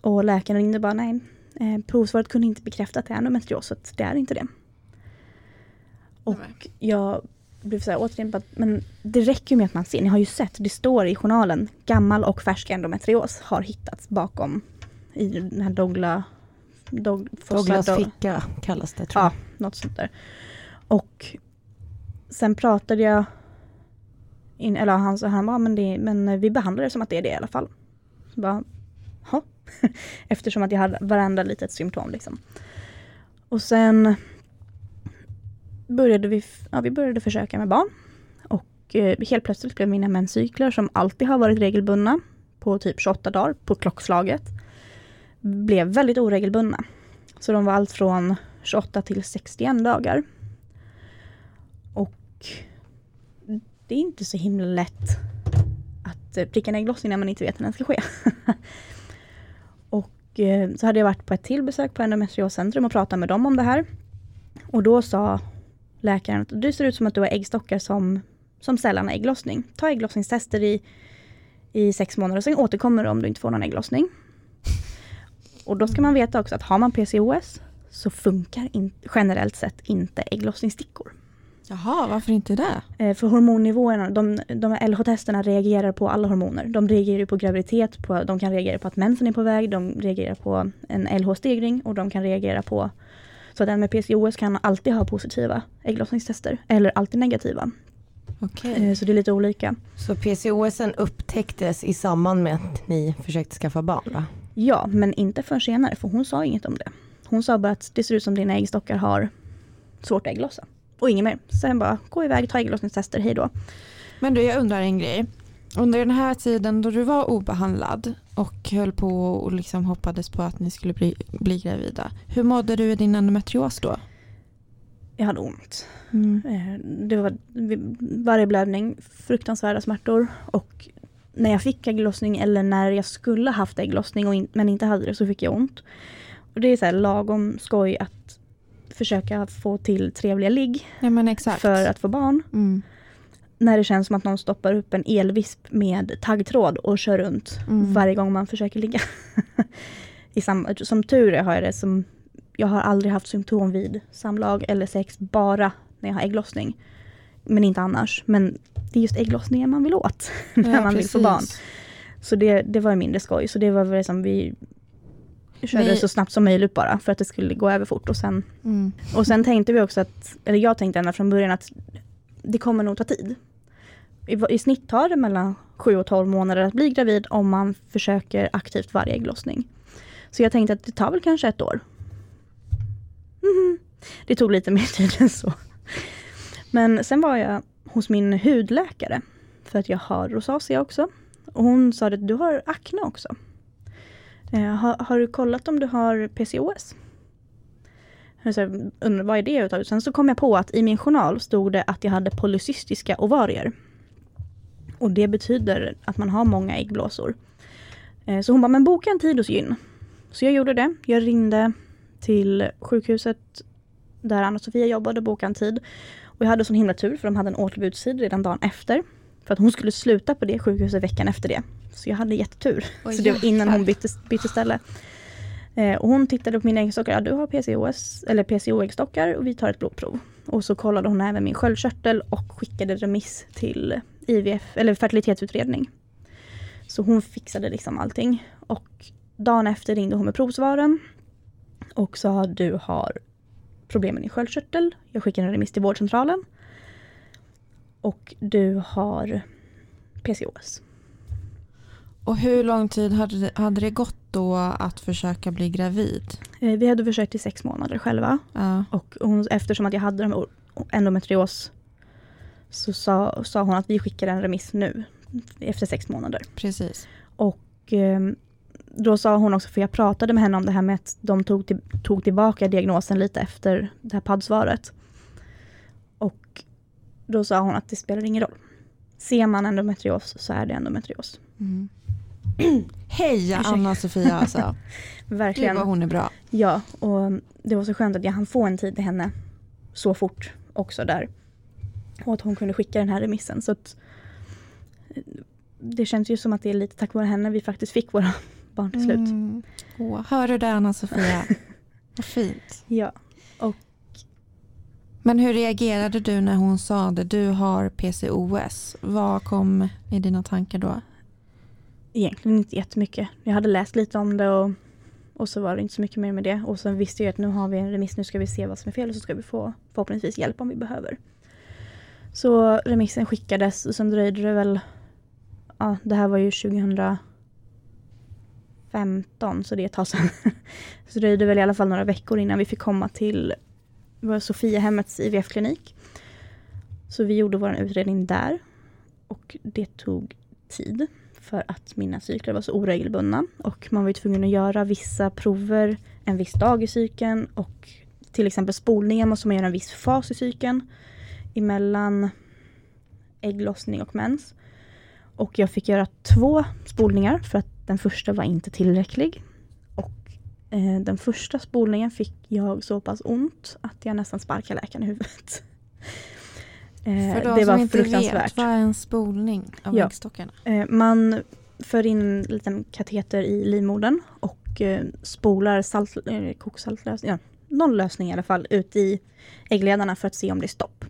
Och läkaren ringde bara nej. Eh, provsvaret kunde inte bekräfta att det är endometrios. Så det är inte det. Och jag blev så här, återigen bara, men det räcker ju med att man ser, ni har ju sett, det står i journalen, gammal och färsk endometrios har hittats bakom i den här Dogla... Dog, Douglas Dog- ficka kallas det tror jag. Ja, något sånt där. Och sen pratade jag, in, eller han sa, han bara, men, det, men vi behandlar det som att det är det i alla fall. Så bara, ja. Eftersom att jag hade varenda litet symptom liksom. Och sen började vi, ja, vi började försöka med barn. Och eh, helt plötsligt blev mina menscykler, som alltid har varit regelbundna, på typ 28 dagar på klockslaget, blev väldigt oregelbundna. Så de var allt från 28 till 61 dagar. Och det är inte så himla lätt att eh, pricka en ägglossning när man inte vet när den ska ske. och eh, så hade jag varit på ett till besök på endometrioscentrum och pratat med dem om det här. Och då sa läkaren att du ser ut som att du har äggstockar som, som sällan har ägglossning. Ta ägglossningstester i, i sex månader och sen återkommer du om du inte får någon ägglossning. Och då ska man veta också att har man PCOS så funkar in, generellt sett inte ägglossningsstickor. Jaha, varför inte det? Eh, för hormonnivåerna, de, de här LH-testerna reagerar på alla hormoner. De reagerar på graviditet, på, de kan reagera på att mensen är på väg, de reagerar på en LH-stegring och de kan reagera på så den med PCOS kan alltid ha positiva ägglossningstester eller alltid negativa. Okej. Eh, så det är lite olika. Så PCOSen upptäcktes i samband med att ni försökte skaffa barn va? Ja, men inte förrän senare för hon sa inget om det. Hon sa bara att det ser ut som dina äggstockar har svårt att ägglossa. Och inget mer. Sen bara, gå iväg, ta ägglossningstester, hej då. Men du, jag undrar en grej. Under den här tiden då du var obehandlad och höll på och liksom hoppades på att ni skulle bli, bli gravida. Hur mådde du i din endometrios då? Jag hade ont. Mm. Eh, Det var varje blödning, fruktansvärda smärtor. Och när jag fick ägglossning eller när jag skulle haft ägglossning och in, men inte hade det så fick jag ont. Och det är så här lagom skoj att försöka få till trevliga ligg Ja men exakt. för att få barn. Mm. När det känns som att någon stoppar upp en elvisp med taggtråd och kör runt Mm. varje gång man försöker ligga. I sam, som tur är har jag det som, jag har aldrig haft symptom vid samlag eller sex bara när jag har ägglossning. Men inte annars. Men det är just ägglossningen man vill åt när Ja, man vill få barn. precis. Så det, det var mindre skoj. Så det var väl som vi körde Ni- så snabbt som möjligt bara för att det skulle gå över fort. Och sen, Mm. och sen tänkte vi också att, eller jag tänkte ända från början att det kommer nog ta tid. I, I snitt tar det mellan 7 och 12 månader att bli gravid om man försöker aktivt varje ägglossning. Så jag tänkte att det tar väl kanske ett år. Mhm. Det tog lite mer tid än så. Men sen var jag hos min hudläkare för att jag har rosacea också. Och hon sa att du har akne också. Eh, har, har du kollat om du har PCOS? Jag så undrar vad är det överhuvudtaget? Sen så kom jag på att i min journal stod det att jag hade polycystiska ovarier. Och det betyder att man har många äggblåsor. Eh, så hon bara, men boka en tid hos gyn. Så jag gjorde det. Jag ringde till sjukhuset där Anna-Sofia jobbade och bokade en tid. Och jag hade sån himla tur för de hade en återbudstid redan dagen efter. För att hon skulle sluta på det sjukhuset veckan efter det. Så jag hade jättetur. Oj, så det var innan hon bytte, bytte ställe. Eh, och hon tittade på mina äggstockar. Ja, du har PCOS, eller PCO-äggstockar och vi tar ett blodprov. Och så kollade hon även min sköldkörtel och skickade remiss till IVF, eller fertilitetsutredning. Så hon fixade liksom allting. Och dagen efter ringde hon med provsvaren. Och sa du har problem med din sköldkörtel. Jag skickar en remiss till vårdcentralen. Och du har PCOS. Och hur lång tid hade hade det gått då att försöka bli gravid? Eh, Vi hade försökt i sex månader själva. Ja, Och hon, eftersom att jag hade de- endometrios så sa, sa hon att vi skickar en remiss nu efter sex månader. precis. Och eh, då sa hon också, för jag pratade med henne om det här med att de tog, till, tog tillbaka diagnosen lite efter det här paddsvaret. Och då sa hon att det spelar ingen roll. Ser man endometrios så är det endometrios. Mm. Heja. Anna-Sofia alltså. Gud Verkligen. vad hon är bra. Ja, och det var så skönt att jag hann få en tid till henne så fort också där. Och att hon kunde skicka den här remissen. Så att, eh, det känns ju som att det är lite tack vare henne vi faktiskt fick våra barn till slut. Mm. Åh, hör du det Anna-Sofia? vad fint. Ja. Men hur reagerade du när hon sa det? Du har PCOS. Vad kom i dina tankar då? Egentligen inte jättemycket. Jag hade läst lite om det och, och så var det inte så mycket mer med det. Och sen visste jag att nu har vi en remiss, nu ska vi se vad som är fel och så ska vi få förhoppningsvis hjälp om vi behöver. Så remissen skickades och sen dröjde det väl, ja det här var ju 15, så det är ett tag sedan. Så det dröjde väl i alla fall några veckor innan vi fick komma till det Sofiahemmets IVF-klinik. Så vi gjorde vår utredning där och det tog tid för att mina cykler var så oregelbundna och man var ju tvungen att göra vissa prover en viss dag i cykeln och till exempel spolningen måste man göra en viss fas i cykeln emellan ägglossning och mens. Och jag fick göra två spolningar för att den första var inte tillräcklig. Och eh, den första spolningen fick jag så pass ont att jag nästan sparkade läkaren i huvudet. Eh, För de det som var inte fruktansvärt. vet, vad är en spolning av Ja. äggstockarna? Eh, Man för in en liten kateter i livmodern och eh, spolar salt, eh, koksaltlösning, ja, någon lösning i alla fall, ut i äggledarna för att se om det är stopp.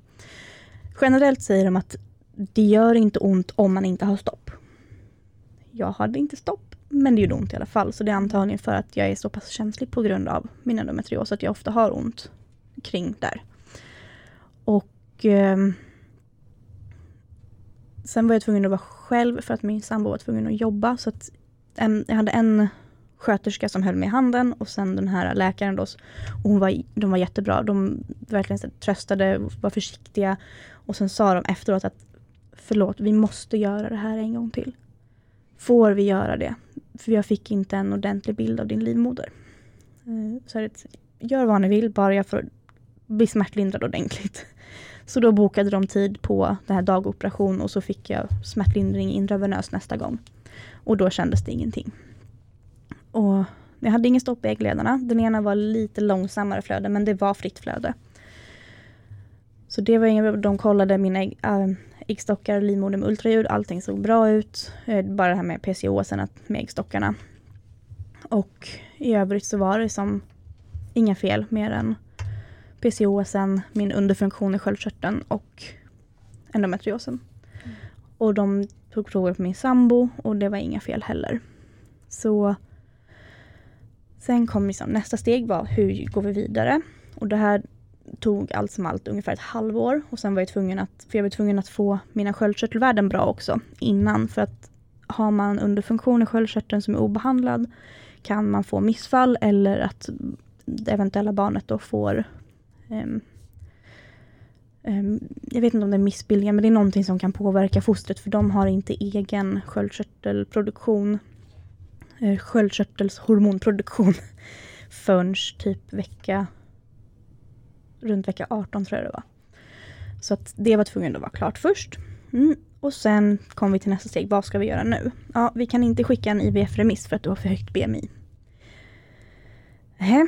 Generellt säger de att det gör inte ont om man inte har stopp. Jag hade inte stopp, men det gjorde ont i alla fall. Så det är antagligen för att jag är så pass känslig på grund av min endometrios att jag ofta har ont kring där. Och eh, Sen var jag tvungen att vara själv för att min sambo var tvungen att jobba. Så att en, jag hade en sköterska som höll mig i handen och sen den här läkaren då. Och hon var, de var jättebra. De verkligen tröstade, var försiktiga. Och sen sa de efteråt att förlåt, vi måste göra det här en gång till. Får vi göra det? För jag fick inte en ordentlig bild av din livmoder. Eh, så det, gör vad ni vill, bara jag får bli smärtlindrad ordentligt. Så då bokade de tid på den här dagoperation och så fick jag smärtlindring intravenöst nästa gång. Och då kändes det ingenting. Och jag hade ingen stopp i äggledarna. Den ena var lite långsammare flöde men det var fritt flöde. Så det var inget De kollade min... ägg, äh, äggstockar livmoder med ultraljud. Allting såg bra ut. Eh, Bara det här med PCOS att- med äggstockarna. Och i övrigt så var det som inga fel mer än PCOSen, min underfunktion i sköldkörteln och endometriosen. Och de tog prover på min sambo och det var inga fel heller. Så sen kom liksom nästa steg var hur går vi vidare? Och det här tog allt som allt ungefär ett halvår och sen var jag tvungen att, för jag var tvungen att få mina sköldkörtelvärden bra också innan för att har man underfunktion i sköldkörteln som är obehandlad kan man få missfall eller att det eventuella barnet då får um, jag vet inte om det är missbildningar, men det är någonting som kan påverka fostret för de har inte egen sköldkörtelproduktion, eh, sköldkörtelshormonproduktion förrän typ vecka, runt vecka 18 tror jag det var. Så att det var tvungen att vara klart först. Mm. Och sen kom vi till nästa steg, vad ska vi göra nu? Ja, vi kan inte skicka en IVF-remiss för att du har för högt BMI. Nähä.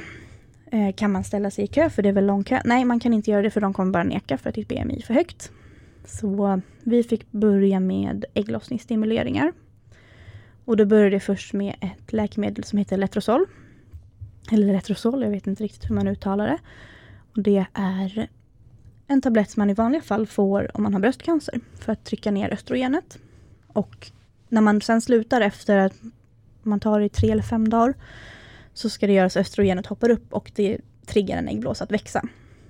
Eh, Kan man ställa sig i kö för det är väl lång kö? Nej, man kan inte göra det för de kommer bara neka för att ditt BMI är för högt. Så vi fick börja med ägglossningsstimuleringar. Och då började det först med ett läkemedel som heter Letrozol. Eller Letrozol, jag vet inte riktigt hur man uttalar det. Och det är en tablett som man i vanliga fall får om man har bröstcancer för att trycka ner östrogenet. Och när man sen slutar efter att man tar det i tre eller fem dagar så ska det göra så östrogenet hoppar upp och det triggar en äggblåsa att växa.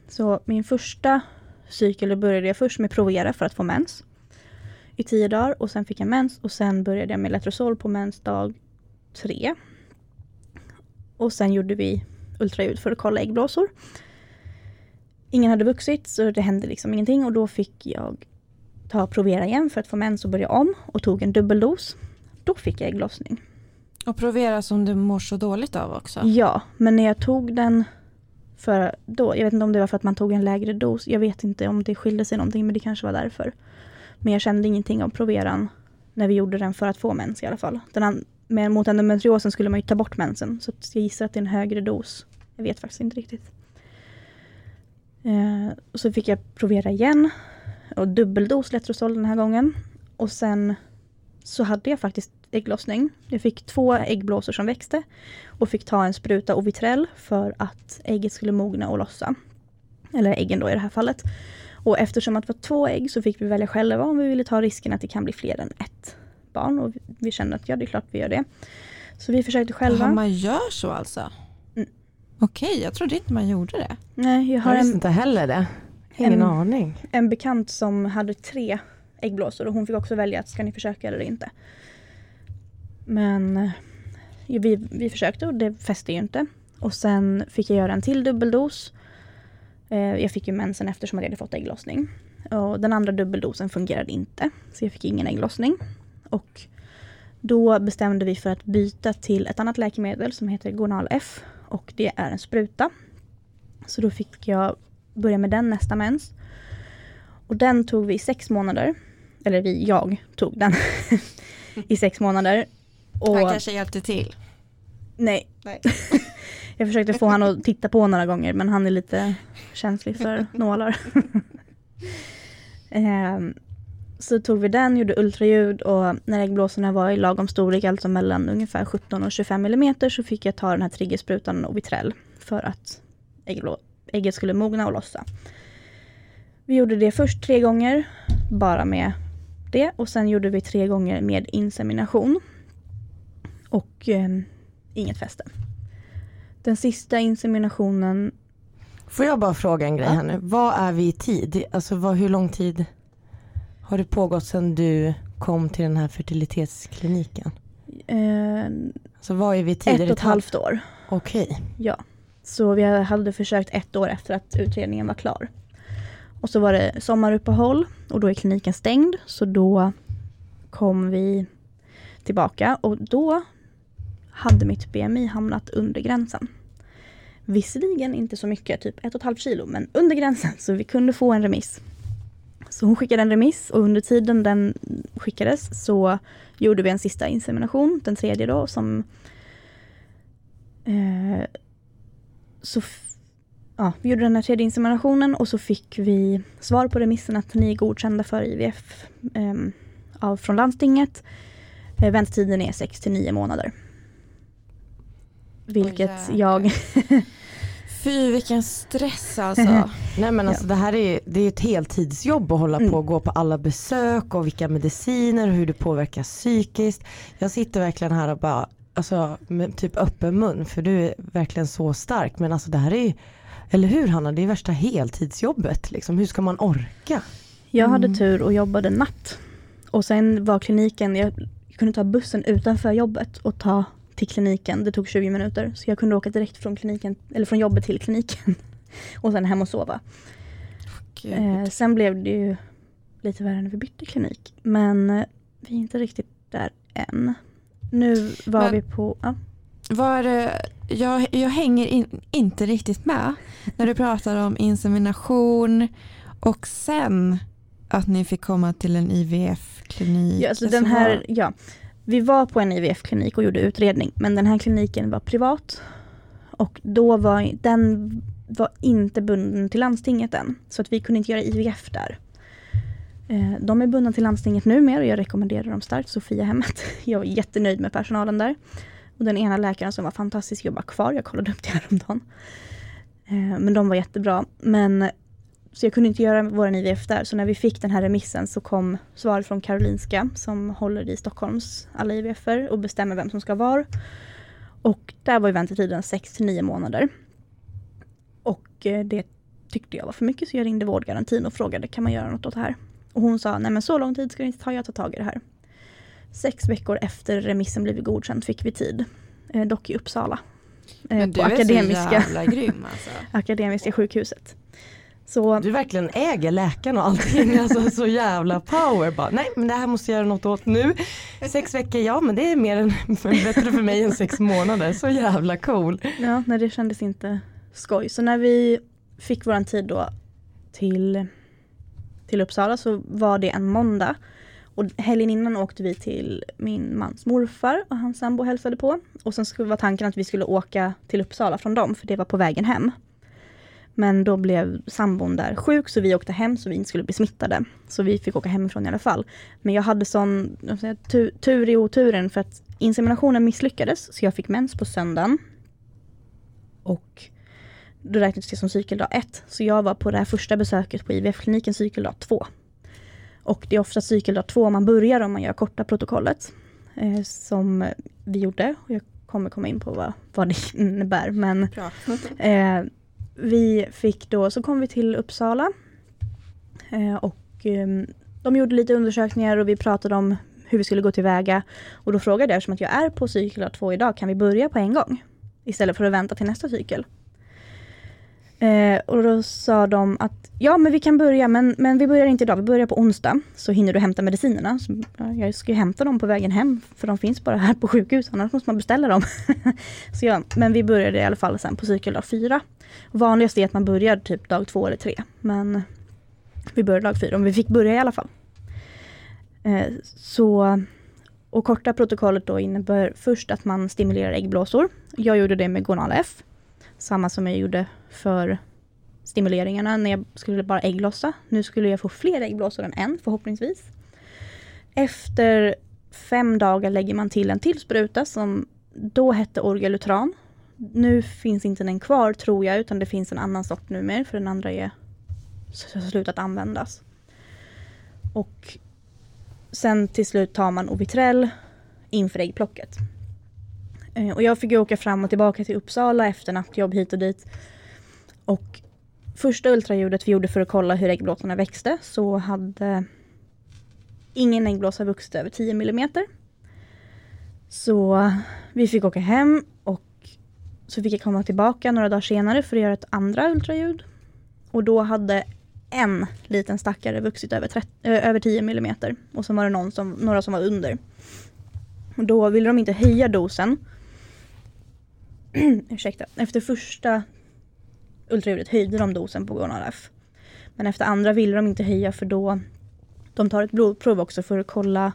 Så min första cykel då började jag först med Provera för att få mens i tio dagar och sen fick jag mens och sen började jag med Letrozol på mensdag tre. Och sen gjorde vi ultraljud för att kolla äggblåsor. Ingen hade vuxit så det hände liksom ingenting och då fick jag ta Provera igen för att få mens och börja om och tog en dubbeldos. Då fick jag ägglossning. Och provera som du mår så dåligt av också. Ja, men när jag tog den för då, jag vet inte om det var för att man tog en lägre dos, jag vet inte om det skilde sig någonting men det kanske var därför. Men jag kände ingenting av Proveran när vi gjorde den för att få mens i alla fall. Den men mot endometriosen skulle man ju ta bort mensen så jag gissar att det är en högre dos. Jag vet faktiskt inte riktigt. Eh, och så fick jag Provera igen och dubbeldos Letrozol den här gången. Och sen så hade jag faktiskt ägglossning. Jag fick två äggblåsor som växte och fick ta en spruta Ovitrell för att ägget skulle mogna och lossa. Eller äggen då i det här fallet. Och eftersom att det var två ägg så fick vi välja själva om vi ville ta risken att det kan bli fler än ett barn. Och vi kände att ja, det är klart vi gör det. Så vi försökte själva. Jaha, man gör så alltså? Okej, jag trodde inte man gjorde det. Nej, jag har Jag visste en, inte heller det. Ingen en- aning. en bekant som hade tre äggblåsor och hon fick också välja att ska ni försöka eller inte. Men eh, vi, vi försökte och det fäste ju inte. Och sen fick jag göra en till dubbeldos. Eh, Jag fick ju mensen eftersom jag hade fått ägglossning. Och den andra dubbeldosen fungerade inte, så jag fick ingen ägglossning. Och då bestämde vi för att byta till ett annat läkemedel som heter Gonal F och det är en spruta. Så då fick jag börja med den nästa mens. Och den tog vi i sex månader. Eller vi, jag tog den i sex månader. Och, Han kanske hjälpte till. nej. Nej. jag försökte få han att titta på några gånger men han är lite känslig för nålar. Ehm, så tog vi den, gjorde ultraljud och när äggblåsorna var i lagom storlek, alltså mellan ungefär 17 och 25 mm så fick jag ta den här triggersprutan Ovitrell för att ägget skulle mogna och lossa. Vi gjorde det först tre gånger, bara med det och sen gjorde vi tre gånger med insemination. Och eh, inget fäste. Den sista inseminationen, Får jag bara fråga en grej här nu. Vad är vi i tid? Alltså vad, hur lång tid har det pågått sedan du kom till den här fertilitetskliniken? eh, Alltså vad är vi i tid? ett och ett halvt år. Okej. Ja. Så vi hade försökt ett år efter att utredningen var klar. Och så var det sommaruppehåll och då är kliniken stängd så då kom vi tillbaka och då hade mitt BMI hamnat under gränsen. Visserligen inte så mycket, typ ett och ett halvt kilo, men under gränsen så vi kunde få en remiss. Så hon skickade en remiss och under tiden den skickades så gjorde vi en sista insemination, den tredje då, som eh, så ja, vi gjorde den här tredje inseminationen och så fick vi svar på remissen att ni är godkända för IVF ehm, av, från landstinget. Eh, väntetiden är 6 till 9 månader. Vilket jäklar. jag... Fy vilken stress alltså. Nej men alltså det här är, det är ett heltidsjobb att hålla Mm. på och gå på alla besök och vilka mediciner och hur det påverkar psykiskt. Jag sitter verkligen här och bara, alltså med typ öppen mun för du är verkligen så stark men alltså det här är eller hur Hanna, det är värsta heltidsjobbet liksom. Hur ska man orka? Jag hade Mm. tur och jobbade natt. Och sen var kliniken, jag kunde ta bussen utanför jobbet och ta till kliniken. Det tog 20 minuter. Så jag kunde åka direkt från kliniken, eller från jobbet till kliniken. Och sen hem och sova. Eh, sen blev det ju lite värre när vi bytte klinik. Men eh, vi är inte riktigt där än. Nu var Men- vi på... Ja. Var, eh, jag, jag hänger in, inte riktigt med när du pratar om insemination och sen att ni fick komma till en IVF-klinik? Ja, alltså den här, ja, vi var på en IVF-klinik och gjorde utredning, men den här kliniken var privat. Och då var den var inte bunden till landstinget än, så att vi kunde inte göra IVF där. Eh, de är bundna till landstinget numera och jag rekommenderar dem starkt, Sofiahemmet. Jag var jättenöjd med personalen där. Och den ena läkaren som var fantastisk jobbar kvar, jag kollade upp det häromdagen. Eh, men de var jättebra. Men, så jag kunde inte göra vår IVF där, så när vi fick den här remissen så kom svaret från Karolinska som håller i Stockholms alla IVFer och bestämmer vem som ska vara. Och där var ju väntetiden 6 9 månader. Och eh, det tyckte jag var för mycket så jag ringde vårdgarantin och frågade kan man göra något åt det här? Och hon sa nej men så lång tid ska det inte ta, jag tar tag i det här. Sex veckor efter remissen blivit godkänd fick vi tid, eh, dock i Uppsala. Eh, men du på är akademiska, så jävla grym alltså. Akademiska sjukhuset. Så, du verkligen äger läkaren och allting, alltså så jävla power. Bara, nej men det här måste jag göra något åt nu. Sex veckor, ja men det är mer än, bättre för mig än sex månader. Så jävla cool. Ja, nej, det kändes inte skoj. Så när vi fick våran tid då till, till Uppsala så var det en måndag. Och helgen innan åkte vi till min mans morfar och hans sambo hälsade på. Och sen skulle, var tanken att vi skulle åka till Uppsala från dem, för det var på vägen hem. Men då blev sambon där sjuk så vi åkte hem så vi inte skulle bli smittade. Så vi fick åka hemifrån i alla fall. Men jag hade sån säga, tur, tur i oturen för att inseminationen misslyckades så jag fick mens på söndagen. Och då räknades det som cykeldag 1. Så jag var på det här första besöket på IVF-kliniken cykeldag 2. Och det är ofta cykeldag 2 man börjar om man gör korta protokollet. Eh, som vi gjorde. Och jag kommer komma in på vad, vad det innebär. Men eh, vi fick då, så kom vi till Uppsala. Eh, och eh, de gjorde lite undersökningar och vi pratade om hur vi skulle gå tillväga. Och då frågade jag, eftersom att jag är på cykel 2 idag, kan vi börja på en gång? Istället för att vänta till nästa cykel. Eh, och då sa de att ja men vi kan börja men, men vi börjar inte idag, vi börjar på onsdag. Så hinner du hämta medicinerna. Så, ja, jag ska ju hämta dem på vägen hem för de finns bara här på sjukhus, annars måste man beställa dem. så ja, men vi började i alla fall sen på cykeldag fyra. Vanligast är att man börjar typ dag två eller tre. Men vi började dag fyra, om vi fick börja i alla fall. Eh, så, och korta protokollet då innebär först att man stimulerar äggblåsor. Jag gjorde det med Gonal F samma som jag gjorde för stimuleringarna när jag skulle bara ägglossa. Nu skulle jag få fler äggblåsor än en förhoppningsvis. Efter fem dagar lägger man till en till spruta som då hette Orgelutran, nu finns inte den kvar tror jag utan det finns en annan sort numera för den andra är har slutat användas. Och sen till slut tar man Ovitrell inför äggplocket. Eh, och jag fick åka fram och tillbaka till Uppsala efter nattjobb hit och dit. Och första ultraljudet vi gjorde för att kolla hur äggblåsorna växte så hade ingen äggblåsa vuxit över 10 mm. Så vi fick åka hem och så fick jag komma tillbaka några dagar senare för att göra ett andra ultraljud. Och då hade en liten stackare vuxit över, 30, eh, över 10 mm och så var det någon som, några som var under. Och då ville de inte höja dosen ursäkta, efter första ultraljudet höjde de dosen på Gonaref. Men efter andra ville de inte höja för då de tar ett blodprov också för att kolla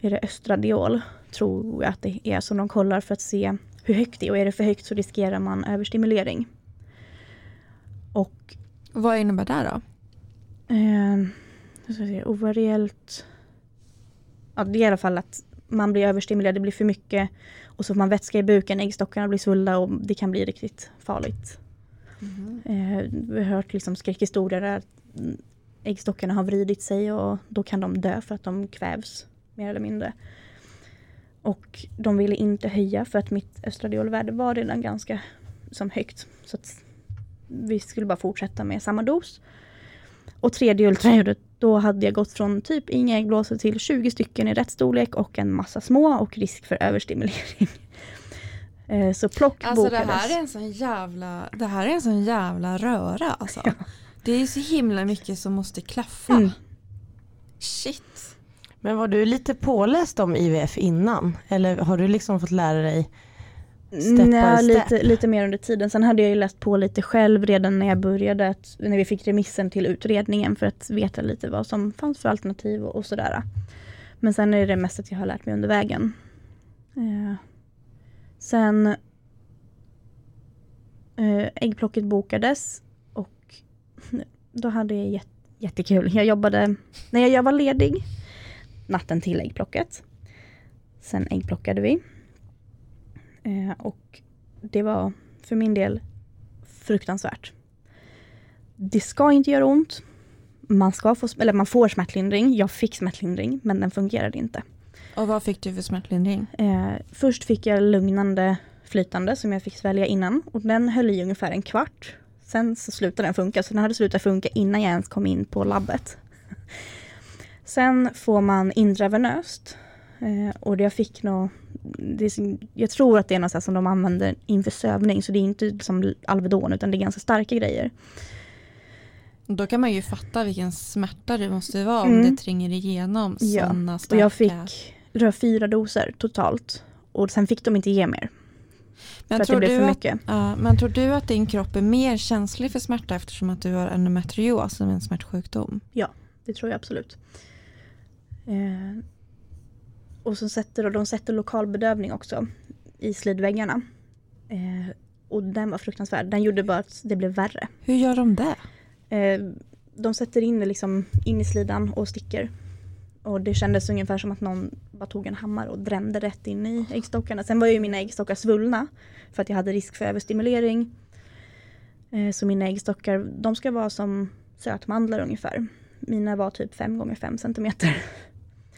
är det östradiol tror jag att det är som de kollar för att se hur högt det är och är det för högt så riskerar man överstimulering. Och vad innebär det då? Eh, se, ovariellt ja, det är i alla fall att man blir överstimulerad, det blir för mycket och så får man vätska i buken, äggstockarna blir svullna och det kan bli riktigt farligt. Mm. Eh, vi har hört liksom skräckhistorier där äggstockarna har vridit sig och då kan de dö för att de kvävs mer eller mindre. Och de ville inte höja för att mitt östradiolvärde var redan ganska som högt. Så vi skulle bara fortsätta med samma dos. Och tredje ultraljudet, då hade jag gått från typ inga äggblåsor till 20 stycken i rätt storlek och en massa små och risk för överstimulering. Eh, så plock alltså bokades. Det här är en sån jävla, det här är en sån jävla röra alltså. Ja. Det är så himla mycket som måste klaffa. Mm. Shit. Men var du lite påläst om IVF innan? Eller har du liksom fått lära dig Step Nej, by step. lite, lite mer under tiden. Sen hade jag ju läst på lite själv redan när jag började, att, när vi fick remissen till utredningen för att veta lite vad som fanns för alternativ och, och sådär. Men sen är det mesta att jag har lärt mig under vägen. Eh, sen eh, äggplocket bokades och då hade jag jät- jättekul. Jag jobbade, när jag var ledig, natten till äggplocket. Sen äggplockade vi. Eh, och det var för min del fruktansvärt. Det ska inte göra ont. Man, ska få, eller man får smärtlindring. Jag fick smärtlindring men den fungerade inte. Och vad fick du för smärtlindring? Eh, först fick jag lugnande flytande som jag fick svälja innan och den höll i ungefär en kvart. Sen så slutade den funka, så den hade slutat funka innan jag ens kom in på labbet. Sen får man intravenöst eh, och jag fick nog jag tror att det är något som de använder inför sövning så det är inte som Alvedon utan det är ganska starka grejer. Då kan man ju fatta vilken smärta det måste vara Mm. om det tränger igenom Ja, sådana Och starka... jag fick tror, fyra doser totalt och sen fick de inte ge mer för men att det tror, blev för att, mycket. ja, men tror du att din kropp är mer känslig för smärta eftersom att du har endometrios som en smärtsjukdom? Det tror jag absolut. Eh, och så sätter de sätter lokalbedövning också i slidväggarna. Eh, och den var fruktansvärd. Den gjorde bara att det blev värre. Hur gör de det? Eh, de sätter in det liksom in i slidan och sticker. Och det kändes ungefär som att någon bara tog en hammare och drämde rätt in i äggstockarna. Sen var ju mina äggstockar svullna för att jag hade risk för överstimulering. Eh, så mina äggstockar, de ska vara som sötmandlar ungefär. Mina var typ 5 gånger 5 centimeter.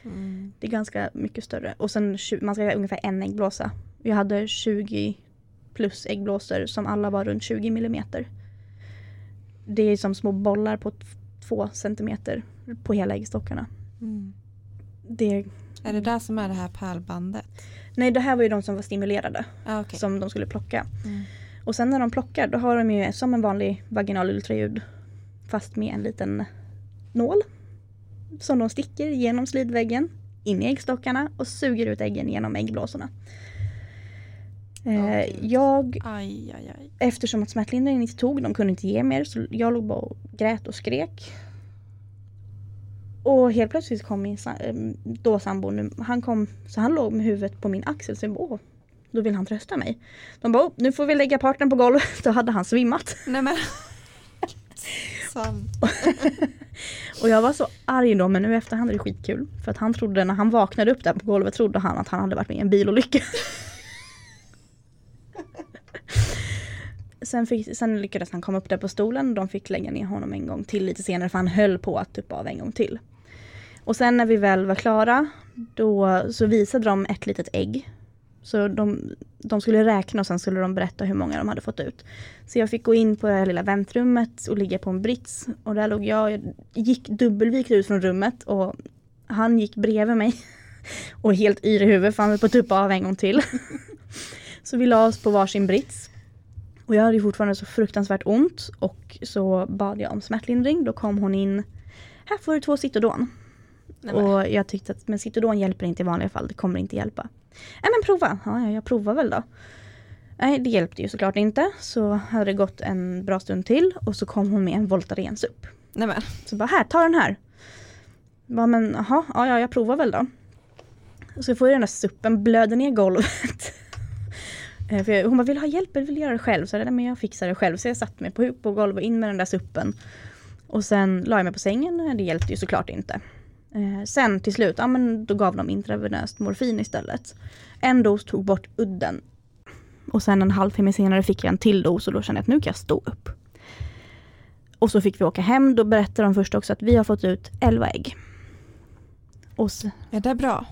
Mm. Det är ganska mycket större. Och sen man ska ha ungefär en äggblåsa. Jag hade 20 plus äggblåsor som alla var runt 20 millimeter. Det är som små bollar på 2 centimeter på hela äggstockarna. Mm. Det, Är det där som är det här pärlbandet? nej, det här var ju de som var stimulerade Ah, okay. som de skulle plocka. mm. Och sen när de plockar då har de ju som en vanlig vaginal ultraljud fast med en liten nål som de sticker genom slidväggen in i äggstockarna och suger ut äggen genom äggblåsorna. Åh, Eh, jag, Aj, aj, aj. eftersom att smärtlindringen inte tog, de kunde inte ge mer, så jag låg bara och grät och skrek. Och helt plötsligt kom min eh, då sambo, han kom, så han låg med huvudet på min axel, så jag bara, åh, då vill han trösta mig. De bara, nu får vi lägga partnern på golvet, då hade han svimmat. Nej men. Sant. Och jag var så arg då, men nu i efterhand är det skitkul. För att han trodde, när han vaknade upp där på golvet, trodde han att han hade varit med i en bilolycka. Sen, fick, sen lyckades han komma upp där på stolen. De fick lägga ner honom en gång till lite senare för han höll på att tuppa av en gång till. Och sen när vi väl var klara då så visade de ett litet ägg. Så de, de skulle räkna och sen skulle de berätta hur många de hade fått ut. Så jag fick gå in på det här lilla väntrummet och ligga på en brits. Och där låg jag, jag gick dubbelvikt ut från rummet och han gick bredvid mig. Och helt yr i huvudet för han var på att tuppa av en gång till. Så vi la oss på varsin brits. Och jag hade fortfarande så fruktansvärt ont och så bad jag om smärtlindring. Då kom hon in, här får du två Citodon. Nej. Och jag tyckte att men Citodon hjälper inte i vanliga fall, det kommer inte hjälpa. Nej men prova, ja ja, jag provar väl då. Nej det hjälpte ju såklart inte, så hade det gått en bra stund till och så kom hon med en Voltaren-supp. Nej men. Så bara här, ta den här. Bara, men jaha, ja, ja jag provar väl då. Så får jag den där suppen blöder ner golvet. Eh, För jag, hon bara, vill du ha hjälp eller vill du göra det själv? Så jag, "Nej, men jag fixar det själv. Så jag satte mig på, på golvet in med den där suppen. Och sen la jag mig på sängen. Det hjälpte ju såklart inte. Eh, sen till slut, ja men då gav de intravenöst morfin istället. En dos tog bort udden. Och sen en halvtimme senare fick jag en till dos och då kände jag att nu kan jag stå upp. Och så fick vi åka hem. Då berättade de först också att vi har fått ut 11 ägg. Och så, Är det bra?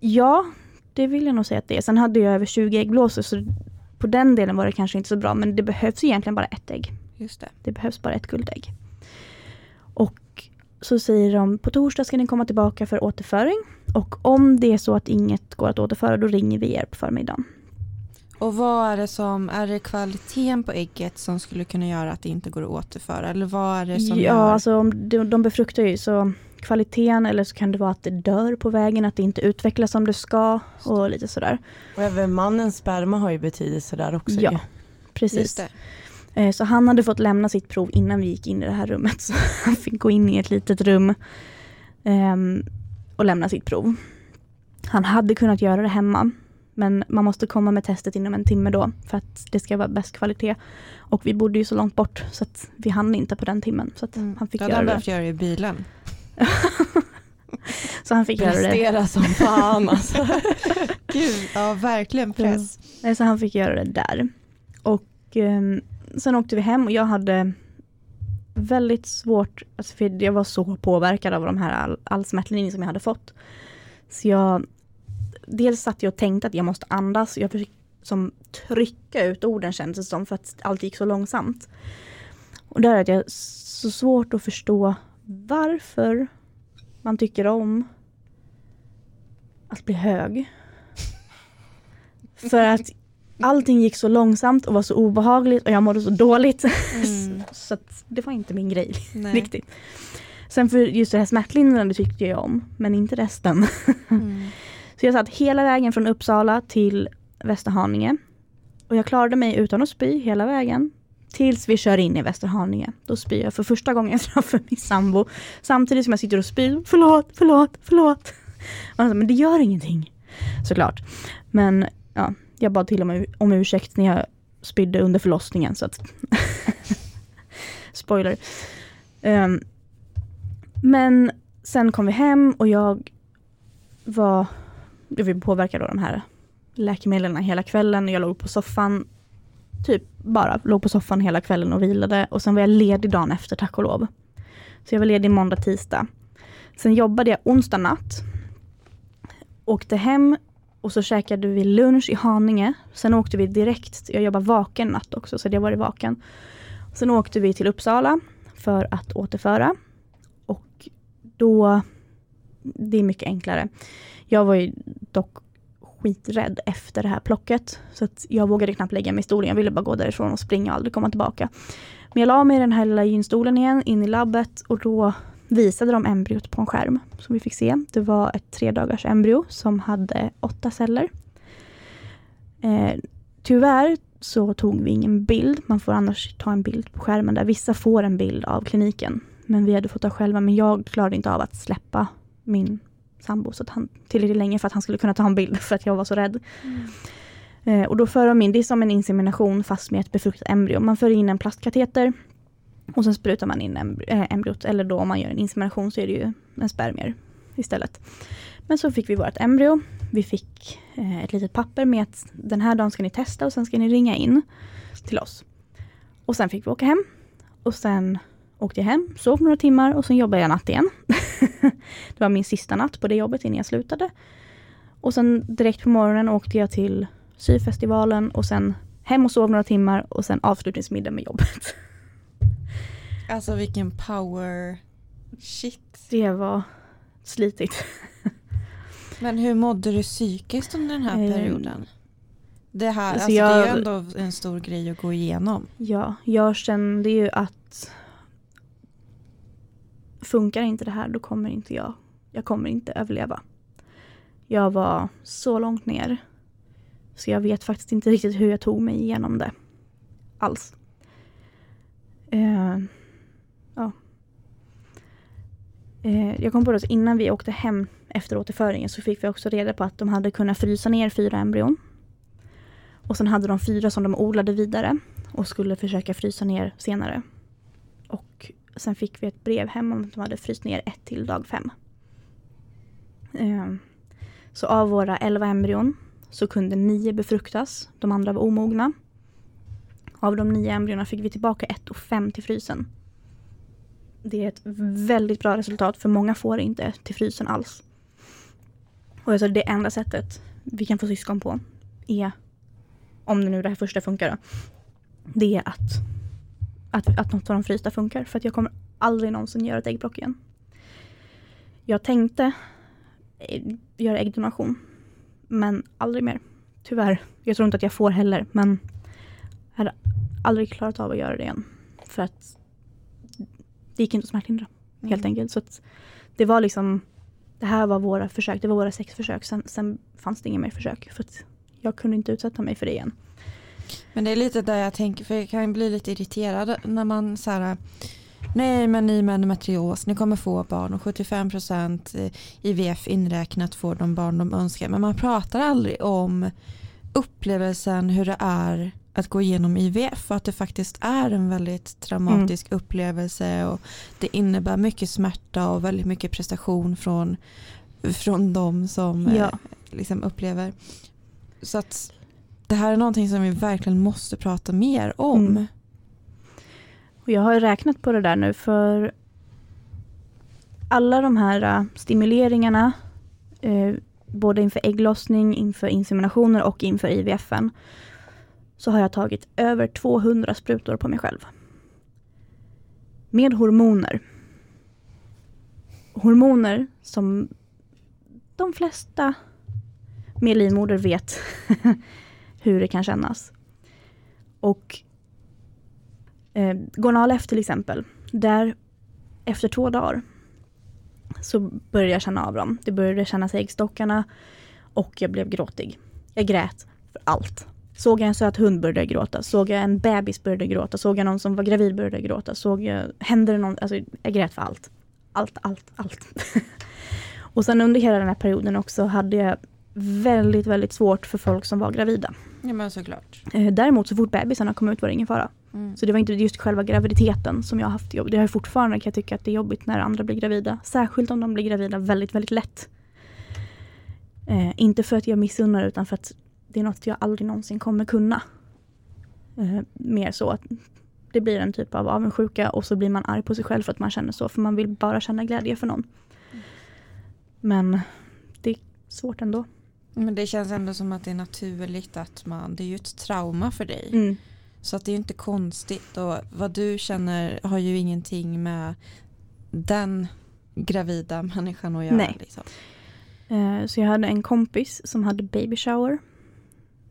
ja, det vill jag nog säga att det är. Sen hade jag över 20 äggblåsor så på den delen var det kanske inte så bra. Men det behövs egentligen bara ett ägg. Just det. Det behövs bara ett guldägg. Så säger de på torsdag ska ni komma tillbaka för återföring. Och om det är så att inget går att återföra då ringer vi er på förmiddagen. Och vad är det som, är det kvaliteten på ägget som skulle kunna göra att det inte går att återföra? Eller vad är det som Ja, gör? alltså om de, de befruktar ju så kvaliteten eller så kan det vara att det dör på vägen, att det inte utvecklas som det ska och lite sådär. Och även mannens sperma har ju betydelse där också. Ja. ju. Precis. Eh, Så han hade fått lämna sitt prov innan vi gick in i det här rummet. Så han fick gå in i ett litet rum ehm, och lämna sitt prov. Han hade kunnat göra det hemma. Men man måste komma med testet inom en timme då för att det ska vara bäst kvalitet. Och vi bodde ju så långt bort så att vi hann inte på den timmen. Så Mm. han fick Då hade göra han behövt göra det i bilen. Så han fick göra det. Prestera som fan alltså. Gud, ja verkligen press. Nej, Så han fick göra det där. Och ehm, sen åkte vi hem och jag hade väldigt svårt, alltså för jag var så påverkad av de här all, all smärtlindring som jag hade fått. Så jag, dels satt jag och tänkte att jag måste andas, jag försökte som trycka ut orden kändes det som för att allt gick så långsamt. Och där hade jag så svårt att förstå varför man tycker om att bli hög. För att allting gick så långsamt och var så obehagligt och jag mådde så dåligt. Mm. så det var inte min grej riktigt. Sen för just det här smärtlindrande tyckte jag om, men inte resten. Mm. Så jag satt hela vägen från Uppsala till Västerhaninge. Och jag klarade mig utan att spy hela vägen. Tills vi kör in i Västerhaninge. Då spyr jag för första gången framför min sambo. Samtidigt som jag sitter och spyr. Förlåt, förlåt, förlåt. Och han sa, men det gör ingenting. Såklart. Men ja, jag bad till och med om ursäkt när jag spydde under förlossningen. Så att Spoiler. Ehm, men sen kom vi hem och jag var, jag var påverkad av de här läkemedlen hela kvällen. Jag låg på soffan, typ bara låg på soffan hela kvällen och vilade. Och sen var jag ledig dagen efter, tack och lov. Så jag var ledig måndag, tisdag. Sen jobbade jag onsdag natt. Åkte hem och så käkade vi lunch i Haninge. Sen åkte vi direkt, jag jobbar vaken natt också, så det var vaken. Sen åkte vi till Uppsala för att återföra. Och då, det är mycket enklare. Jag var ju dock skiträdd efter det här plocket. Så att jag vågade knappt lägga mig i stolen. Jag ville bara gå därifrån och springa och aldrig komma tillbaka. Men jag la mig i den här lilla gynstolen igen, in i labbet och då visade de embryot på en skärm som vi fick se. Det var ett tre dagars embryo som hade åtta celler. Eh, tyvärr så tog vi ingen bild. Man får annars ta en bild på skärmen där. Vissa får en bild av kliniken. Men vi hade fått ta själva. Men jag klarade inte av att släppa min sambo så att han, tillräckligt länge för att han skulle kunna ta en bild för att jag var så rädd. Eh, och då för de in, det är som en insemination fast med ett befruktat embryo. Man för in en plastkateter och sen sprutar man in eh, embryot. Eller då om man gör en insemination så är det ju en spermier istället. Men så fick vi vårt embryo. Vi fick eh, ett litet papper med att den här dagen ska ni testa och sen ska ni ringa in till oss. Och sen fick vi åka hem. Och sen åkte jag hem, sov några timmar och sen jobbade jag natt igen. det var min sista natt på det jobbet innan jag slutade. Och sen direkt på morgonen åkte jag till syfestivalen och sen hem och sov några timmar och sen avslutningsmiddag med jobbet. Alltså vilken power shit. Det var slitigt. Men hur mådde du psykiskt under den här Eh, perioden? Det här, alltså alltså, det är ju jag- ändå en stor grej att gå igenom. Ja, jag kände ju att funkar inte det här då kommer inte jag, jag kommer inte överleva. Jag var så långt ner så jag vet faktiskt inte riktigt hur jag tog mig igenom det. Alls. Eh, ja. Eh, jag kom på det att innan vi åkte hem efter återföringen så fick vi också reda på att de hade kunnat frysa ner fyra embryon. Och sen hade de fyra som de odlade vidare och skulle försöka frysa ner senare. Och sen fick vi ett brev hem om att de hade fryst ner ett till dag fem. Eh, Så av våra elva embryon så kunde nio befruktas, de andra var omogna. Av de nio embryona fick vi tillbaka ett och fem till frysen. Det är ett väldigt bra resultat för många får inte till frysen alls. Och alltså det enda sättet vi kan få syskon på är, om det nu det här första funkar då, det är att, att, att något av de frysta funkar. För att jag kommer aldrig någonsin göra ett äggplock igen. Jag tänkte eh, göra äggdonation. Men aldrig mer. Tyvärr. Jag tror inte att jag får heller. Men jag hade aldrig klarat av att göra det igen. För att det gick inte att smärtlindra. Helt Mm. enkelt. Så Det var liksom, det här var våra försök, det var våra sex försök. Sen, sen fanns det inga mer försök för jag kunde inte utsätta mig för det igen. Men det är lite där jag tänker, för jag kan bli lite irriterad när man så här, nej men ni med endometrios, ni kommer få barn och 75% IVF inräknat får de barn de önskar. Men man pratar aldrig om upplevelsen hur det är att gå igenom IVF och att det faktiskt är en väldigt traumatisk mm. upplevelse och det innebär mycket smärta och väldigt mycket prestation från, från de som ja. eh, liksom upplever. Så att det här är någonting som vi verkligen måste prata mer om. Mm. Och jag har räknat på det där nu för alla de här uh, stimuleringarna uh, både inför ägglossning, inför inseminationer och inför IVFen så har jag tagit över 200 sprutor på mig själv. Med hormoner. Hormoner som de flesta med livmoder vet hur det kan kännas. Och eh, Gonalef till exempel, där efter två dagar så började jag känna av dem. Det började kännas i äggstockarna och jag blev gråtig. Jag grät för allt. Såg jag en söt hund började gråta. Såg jag en bebis började gråta. Såg jag någon som var gravid började gråta. Såg jag, hände det någon, alltså jag grät för allt. Allt, allt, allt. och sen under hela den här perioden också hade jag väldigt, väldigt svårt för folk som var gravida. Ja men såklart. Eh, däremot så fort bebisarna kom ut var det ingen fara. Mm. Så det var inte just själva graviditeten som jag har haft jobb. Det har jag fortfarande kan jag tycka att det är jobbigt när andra blir gravida. Särskilt om de blir gravida väldigt, väldigt lätt. Eh, inte för att jag missunnar utan för att det är något jag aldrig någonsin kommer kunna. Eh, mer så att det blir en typ av avundsjuka och så blir man arg på sig själv för att man känner så. För man vill bara känna glädje för någon. Men det är svårt ändå. Men det känns ändå som att det är naturligt att man, det är ju ett trauma för dig. Mm. Så att det är inte konstigt och vad du känner har ju ingenting med den gravida människan att göra. Nej. Liksom. Uh, så jag hade en kompis som hade baby shower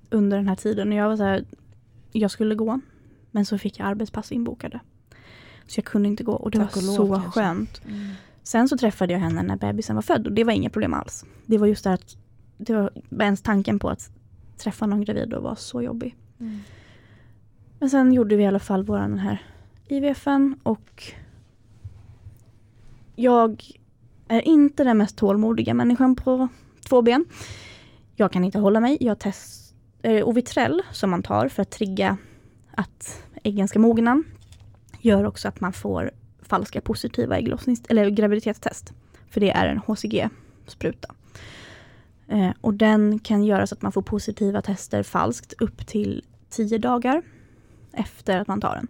under den här tiden och jag var så här, jag skulle gå men så fick jag arbetspass inbokade. Så jag kunde inte gå och det Tack var så lov, skönt. Mm. Sen så träffade jag henne när bebisen var född och det var inga problem alls. Det var just det att det var ens tanken på att träffa någon gravid och var så jobbig. Mm. Men sen gjorde vi i alla fall vår den här IVFen och jag är inte den mest tålmodiga människan på två ben. Jag kan inte hålla mig. Jag test, Eh, Ovitrell som man tar för att trigga att äggen ska mogna gör också att man får falska positiva ägglossnings eller graviditetstest. För det är en HCG-spruta. Eh, och den kan göra så att man får positiva tester falskt upp till 10 dagar efter att man tar den.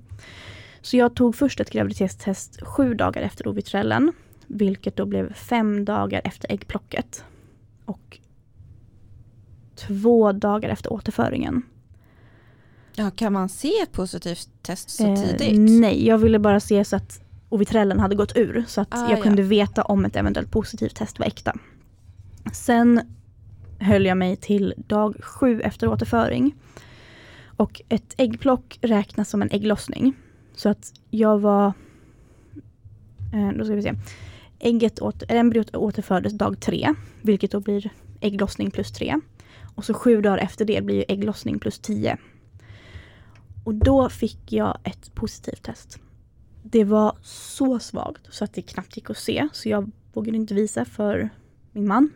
Så jag tog först ett graviditetstest sju dagar efter ovitrellen, vilket då blev fem dagar efter äggplocket. Och två dagar efter återföringen. Ja, kan man se ett positivt test så eh, tidigt? Nej, jag ville bara se så att ovitrellen hade gått ur så att ah, jag kunde veta om ett eventuellt positivt test var äkta. Sen höll jag mig till dag sju efter återföring. Och ett äggplock räknas som en ägglossning. Så att jag var... Eh, då ska vi se. Ägget åter, embryot återfördes dag tre, vilket då blir ägglossning plus tre. Och så sju dagar efter det blir ägglossning plus tio. Och då fick jag ett positivt test. Det var så svagt så att det knappt gick att se, så jag vågade inte visa för min man.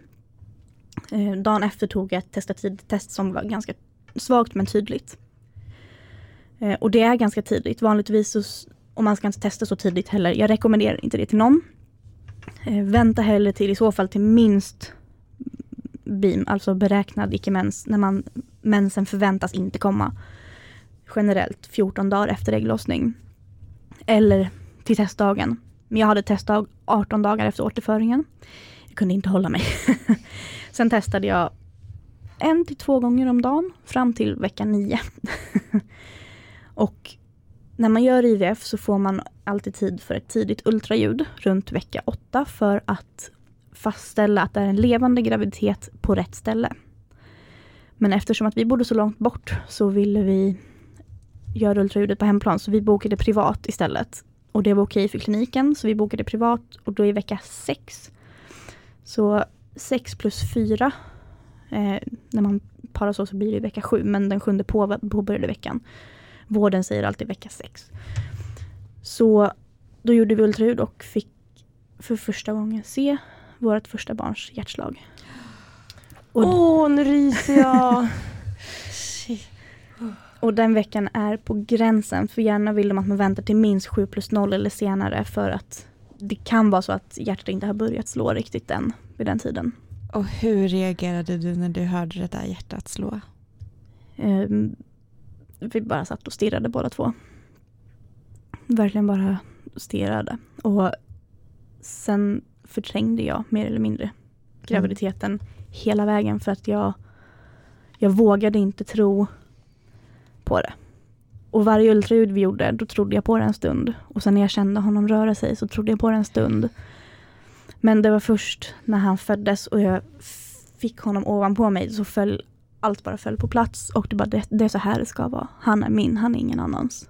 Eh, dagen efter tog jag ett testatid-test som var ganska svagt men tydligt. Eh, och det är ganska tidigt. Vanligtvis, så, och man ska inte testa så tidigt heller. Jag rekommenderar inte det till någon. Eh, vänta hellre till i så fall till minst BIM, alltså beräknad icke-mens, när man, mensen förväntas inte komma. Generellt 14 dagar efter ägglossning. Eller till testdagen. Men jag hade testdag 18 dagar efter återföringen. Jag kunde inte hålla mig. Sen testade jag en till två gånger om dagen fram till vecka 9. och när man gör IVF så får man alltid tid för ett tidigt ultraljud runt vecka 8, för att fastställa att det är en levande graviditet på rätt ställe. Men eftersom att vi bodde så långt bort så ville vi göra ultraljudet på hemplan så vi bokade privat istället. Och det var okej för kliniken så vi bokade privat och då i vecka sex. Så sex plus fyra. Eh, när man parar så så blir det vecka sju men den sjunde på, påbörjade veckan. Vården säger alltid vecka sex. Så då gjorde vi ultraljud och fick för första gången se vårt första barns hjärtslag. Åh, oh, nu ryser jag. och den veckan är på gränsen. För gärna vill de att man väntar till minst 7 plus 0 eller senare för att det kan vara så att hjärtat inte har börjat slå riktigt än vid den tiden. Och hur reagerade du när du hörde det där hjärtat slå? Um, vi bara satt och stirrade båda två. Verkligen bara stirrade. Och sen förträngde jag mer eller mindre graviditeten mm. hela vägen för att jag, jag vågade inte tro på det. Och varje ultraljud vi gjorde, då trodde jag på det en stund. Och sen när jag kände honom röra sig så trodde jag på det en stund. Men det var först när han föddes och jag fick honom ovanpå mig så föll allt bara föll på plats och det, bara, det, det är så här det ska vara. Han är min, han är ingen annans.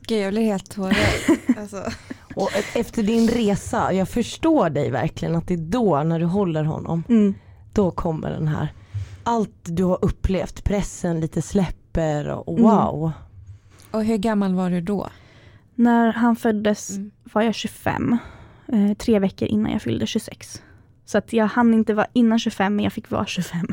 Gud jag blir helt tårögd. alltså. Och efter din resa, jag förstår dig verkligen att det är då när du håller honom, mm. då kommer den här, allt du har upplevt, pressen lite släpper och mm. wow. Mm. Och hur gammal var du då? När han föddes mm. var jag 25, eh, tre veckor innan jag fyllde 26. Så att jag hann inte vara innan 25 men jag fick vara 25.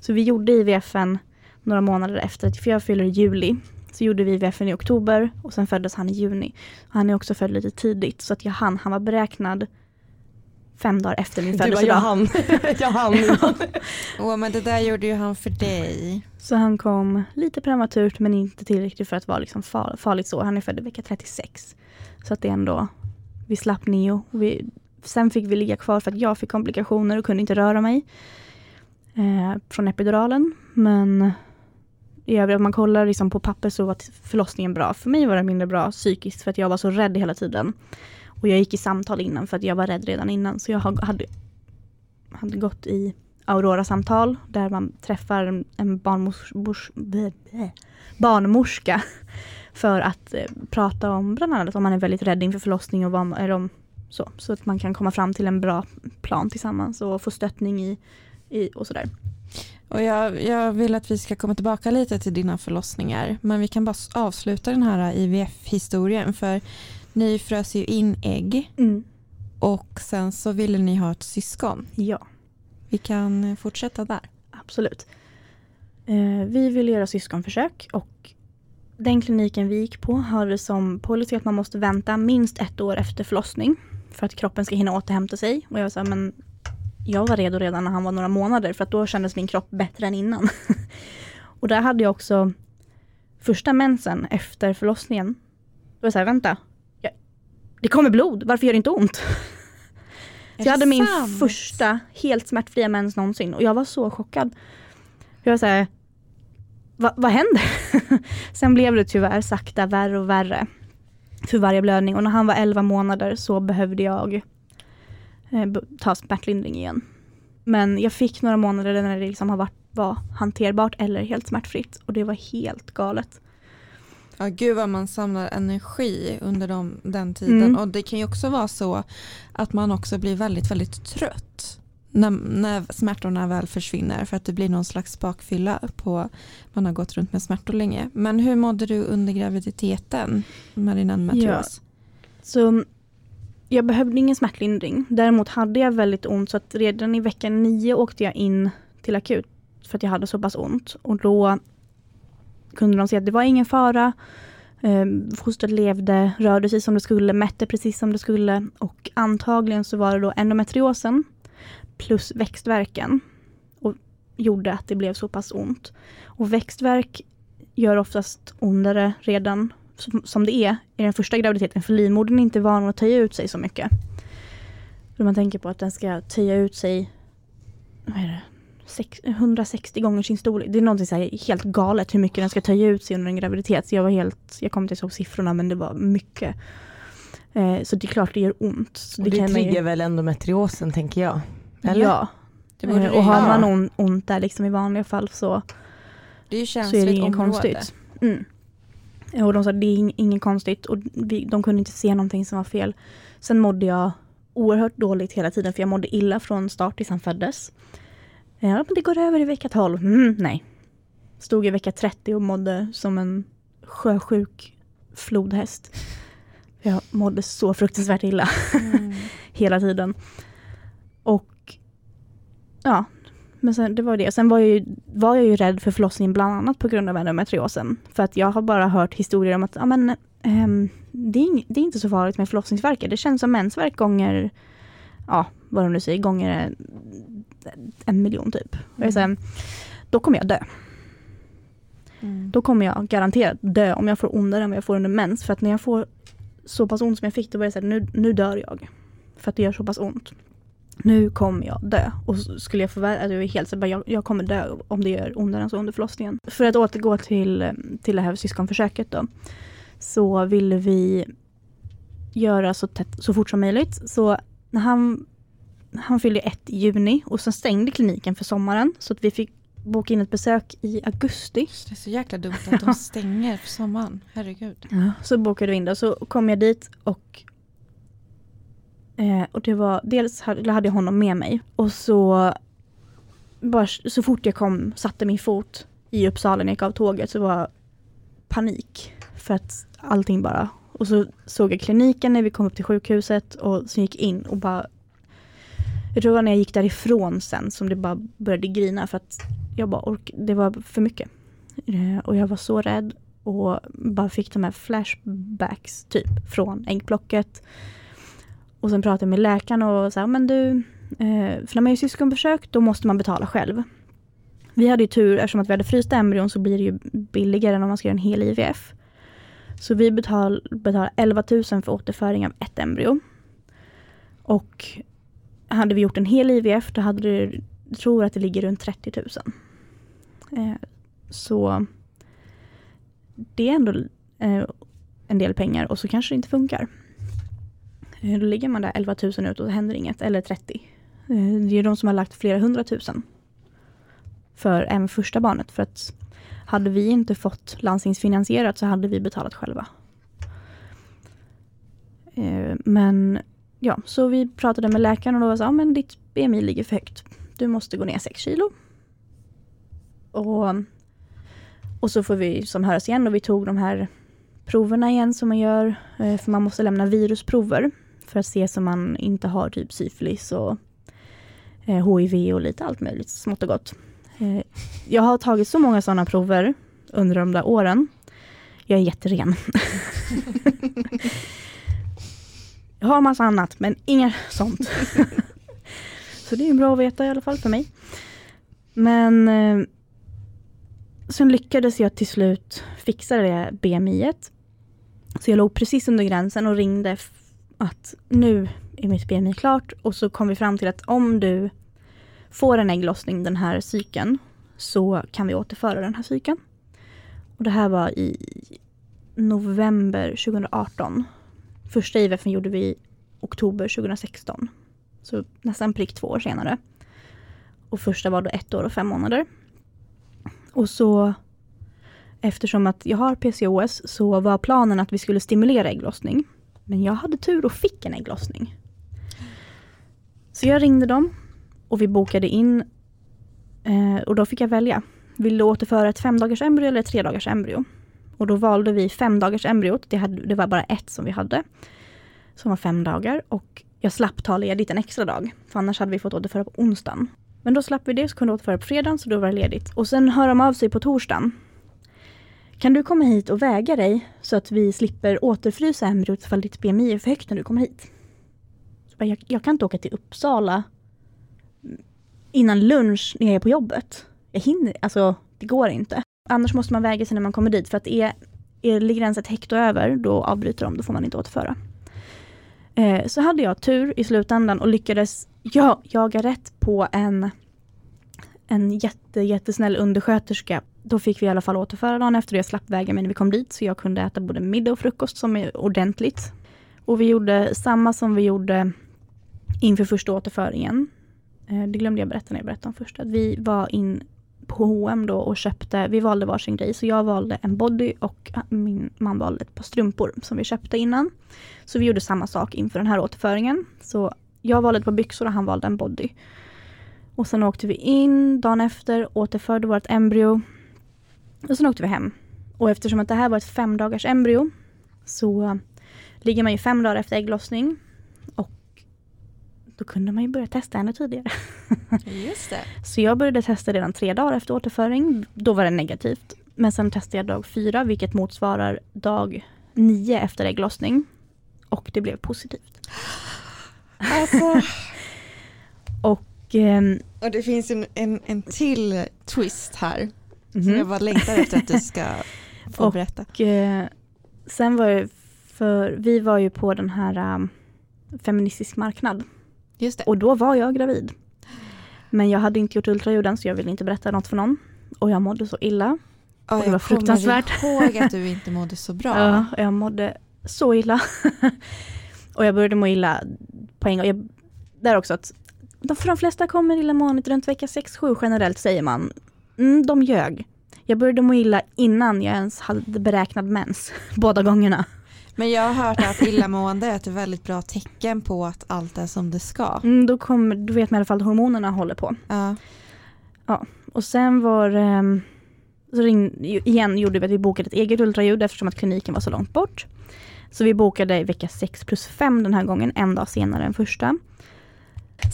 Så vi gjorde IVFen några månader efter, för jag fyller i juli. Så gjorde vi IVFen i oktober och sen föddes han i juni. Han är också född lite tidigt så att jag hann, han var beräknad fem dagar efter min födelsedag. Jag hann. jag hann. Åh men det där gjorde ju han för dig. Så han kom lite prematurt men inte tillräckligt för att vara liksom far, farligt så. Han är född i vecka 36. Så att det är ändå, vi slapp neo. Vi, sen fick vi ligga kvar för att jag fick komplikationer och kunde inte röra mig. Eh, från epiduralen. Men i övrigt, om man kollar liksom på papper så var förlossningen bra. För mig var det mindre bra psykiskt för att jag var så rädd hela tiden. Och jag gick i samtal innan för att jag var rädd redan innan. Så jag hade, hade gått i Aurora-samtal där man träffar en barnmors, bors, barnmorska för att eh, prata om bland annat om man är väldigt rädd inför förlossning och vad, eller om, så, så att man kan komma fram till en bra plan tillsammans och få stöttning i, i och sådär. Och jag, jag, vill att vi ska komma tillbaka lite till dina förlossningar. Men vi kan bara avsluta den här IVF-historien. För ni frös ju in ägg. Mm. Och sen så ville ni ha ett syskon. Ja. Vi kan fortsätta där. Absolut. Eh, vi ville göra syskonförsök och den kliniken vi gick på hade som policy att man måste vänta minst ett år efter förlossning för att kroppen ska hinna återhämta sig. Och jag här, men jag var redo redan när han var några månader för att då kändes min kropp bättre än innan. och där hade jag också första mensen efter förlossningen. Då var jag så här, vänta, jag, det kommer blod, varför gör det inte ont? så jag hade min sant? första helt smärtfria mens någonsin och jag var så chockad. Jag var så här, Va, vad händer? Sen blev det tyvärr sakta värre och värre för varje blödning och när han var 11 månader så behövde jag ta smärtlindring igen. Men jag fick några månader när det liksom har varit, var hanterbart eller helt smärtfritt och det var helt galet. Ja, gud vad man samlar energi under de, den tiden. Mm. Och det kan ju också vara så att man också blir väldigt, väldigt trött när, när smärtorna väl försvinner för att det blir någon slags bakfylla på man har gått runt med smärtor länge. Men hur mådde du under graviditeten med din? Ja. Så jag behövde ingen smärtlindring. Däremot hade jag väldigt ont så att redan i vecka nio åkte jag in till akut för att jag hade så pass ont. Och då kunde de säga att det var ingen fara. Eh, fostret levde, rörde sig som det skulle, mätte precis som det skulle och antagligen så var det då endometriosen plus växtverken och gjorde att det blev så pass ont. Och växtverk gör oftast ondare redan som, som det är i den första graviditeten för livmodern är inte van att töja ut sig så mycket. Om man tänker på att den ska töja ut sig vad är det, 160 gånger sin storlek. Det är någonting så helt galet hur mycket den ska töja ut sig under en graviditet. Så jag var helt, jag kommer inte ihåg siffrorna men det var mycket. Eh, så det är klart det gör ont. Så och det, det triggar ju... väl endometriosen tänker jag? Eller? Ja. Eh, och har man on, ont där liksom i vanliga fall så, det är, så är det inget konstigt. Mm. Och de sa det är ing- inget konstigt och vi, de kunde inte se någonting som var fel. Sen mådde jag oerhört dåligt hela tiden för jag mådde illa från start tills han föddes. Ja, men det går över i vecka 12. Mm, nej. Stod i vecka 30 och mådde som en sjösjuk flodhäst. Jag mådde så fruktansvärt illa Mm. hela tiden. Och ja, men sen, det var det. Sen var jag, ju, var jag ju rädd för förlossningen bland annat på grund av endometriosen. För att jag har bara hört historier om att ja, men, ehm, det, är ing, det är inte så farligt med förlossningsvärkar. Det känns som mensvärk gånger, ja vad de nu säger, gånger en, miljon typ. Och jag säger, då kommer jag dö. Mm. Då kommer jag garanterat dö om jag får ondare än vad jag får under mens. För att när jag får så pass ont som jag fick, då var det så här, nu, nu dör jag. För att det gör så pass ont. Nu kommer jag dö. Och skulle jag få vara, alltså är helt så jag, jag kommer dö om det gör ondare än så under förlossningen. För att återgå till, eh, till det här syskonförsöket då. Så ville vi göra så, tätt, så fort som möjligt. Så när han, han fyllde ett i juni och sen stängde kliniken för sommaren. Så att vi fick boka in ett besök i augusti. Det är så jäkla dumt att de stänger för sommaren. Herregud. Så bokade vi in det och så kom jag dit och eh, och det var dels hade, hade jag honom med mig och så bara så fort jag kom satte min fot i Uppsala när jag gick av tåget så var panik för att allting bara och så såg jag kliniken när vi kom upp till sjukhuset och så gick in och bara jag tror det var när jag gick därifrån sen som det bara började grina för att jag bara ork det var för mycket. Eh, Och jag var så rädd och bara fick de här flashbacks typ från äggplocket. Och sen pratade jag med läkaren och sa, men du, eh, för när man gör syskonförsök då måste man betala själv. Vi hade ju tur, eftersom att vi hade frysta embryon så blir det ju billigare än om man ska göra en hel IVF. Så vi betal, betalar 11 000 för återföring av ett embryo. Och hade vi gjort en hel IVF då hade det, jag tror att det ligger runt 30 000. Eh, så det är ändå eh, en del pengar och så kanske det inte funkar. Eh, då ligger man där 11 000 ut och det händer inget, eller 30. Eh, det är de som har lagt flera hundratusen för även första barnet. För att hade vi inte fått landstingsfinansierat så hade vi betalat själva. Eh, men ja, så vi pratade med läkaren och då var så, ja, men ditt BMI ligger för högt. Du måste gå ner 6 kilo. Och och så får vi som höras igen och vi tog de här proverna igen som man gör. För man måste lämna virusprover för att se så man inte har typ syfilis och eh, HIV och lite allt möjligt smått och gott. Eh, Jag har tagit så många sådana prover under de där åren. Jag är jätteren. Jag har massa annat men inget sånt. Så det är bra att veta i alla fall för mig. Men eh, sen lyckades jag till slut fixa det BMI. -et. Så jag låg precis under gränsen och ringde att nu är mitt BMI klart och så kom vi fram till att om du får en ägglossning den här cykeln så kan vi återföra den här cykeln. Och det här var i november 2018. Första IVF gjorde vi i oktober 2016. Så nästan prick två år senare. Och första var då ett år och fem månader. Och så eftersom att jag har PCOS så var planen att vi skulle stimulera ägglossning. Men jag hade tur och fick en ägglossning. Så jag ringde dem och vi bokade in eh, och då fick jag välja. Vill du återföra ett fem dagars embryo eller ett tre dagars embryo? Och då valde vi fem dagars embryot. Det, hade, det var bara ett som vi hade. Som var fem dagar och jag slapp ta ledigt en extra dag. För annars hade vi fått återföra på onsdagen. Men då slapp vi det, så kunde återföra på fredagen, så då var det ledigt. Och sen hör de av sig på torsdagen. Kan du komma hit och väga dig så att vi slipper återfrysa embryot ifall ditt BMI är för högt när du kommer hit? Jag, jag kan inte åka till Uppsala innan lunch när jag är på jobbet. Jag hinner, alltså det går inte. Annars måste man väga sig när man kommer dit för att är, är ligger gränsen ett hekto över då avbryter de, då får man inte återföra. Eh, så hade jag tur i slutändan och lyckades ja, jaga rätt på en, en jätte, jättesnäll undersköterska. Då fick vi i alla fall återföra dagen efter det. Jag slapp väga mig när vi kom dit så jag kunde äta både middag och frukost som är ordentligt. Och vi gjorde samma som vi gjorde inför första återföringen. Eh, det glömde jag berätta när jag berättade om första. Att vi var in på H&M då och köpte, vi valde varsin grej, så jag valde en body och min man valde ett par strumpor som vi köpte innan. Så vi gjorde samma sak inför den här återföringen. Så jag valde ett par byxor och han valde en body. Och sen åkte vi in dagen efter, återförde vårt embryo och sen åkte vi hem. Och eftersom att det här var ett fem dagars embryo så ligger man ju fem dagar efter ägglossning och då kunde man ju börja testa ännu tidigare. Just det. Så jag började testa redan tre dagar efter återföring. Då var det negativt. Men sen testade jag dag fyra, vilket motsvarar dag nio efter ägglossning. Och det blev positivt. Alltså, Och ehm, och det finns en, en, en till twist här. Mhm. Som jag bara längtar efter att du ska få Och- berätta. Och, eh, sen var ju för, vi var ju på den här um, feministisk marknad Just det. och då var jag gravid. Men jag hade inte gjort ultraljuden så jag ville inte berätta något för någon. Och jag mådde så illa. Ja, det var jag fruktansvärt. kommer ihåg att du inte mådde så bra. Ja, jag mådde så illa. och jag började må illa på en gång. Jag, där också att de, för de flesta kommer illamåendet runt vecka 6-7 generellt säger man. Mm, de ljög. Jag började må illa innan jag ens hade beräknad mens. Båda gångerna. Men jag har hört att illamående är ett väldigt bra tecken på att allt är som det ska. Mm, då, kommer, då vet man i alla fall att hormonerna håller på. Ja. Och sen var ehm, så ring, igen gjorde vi att vi bokade ett eget ultraljud eftersom att kliniken var så långt bort. Så vi bokade vecka 6 plus 5 den här gången, en dag senare än första.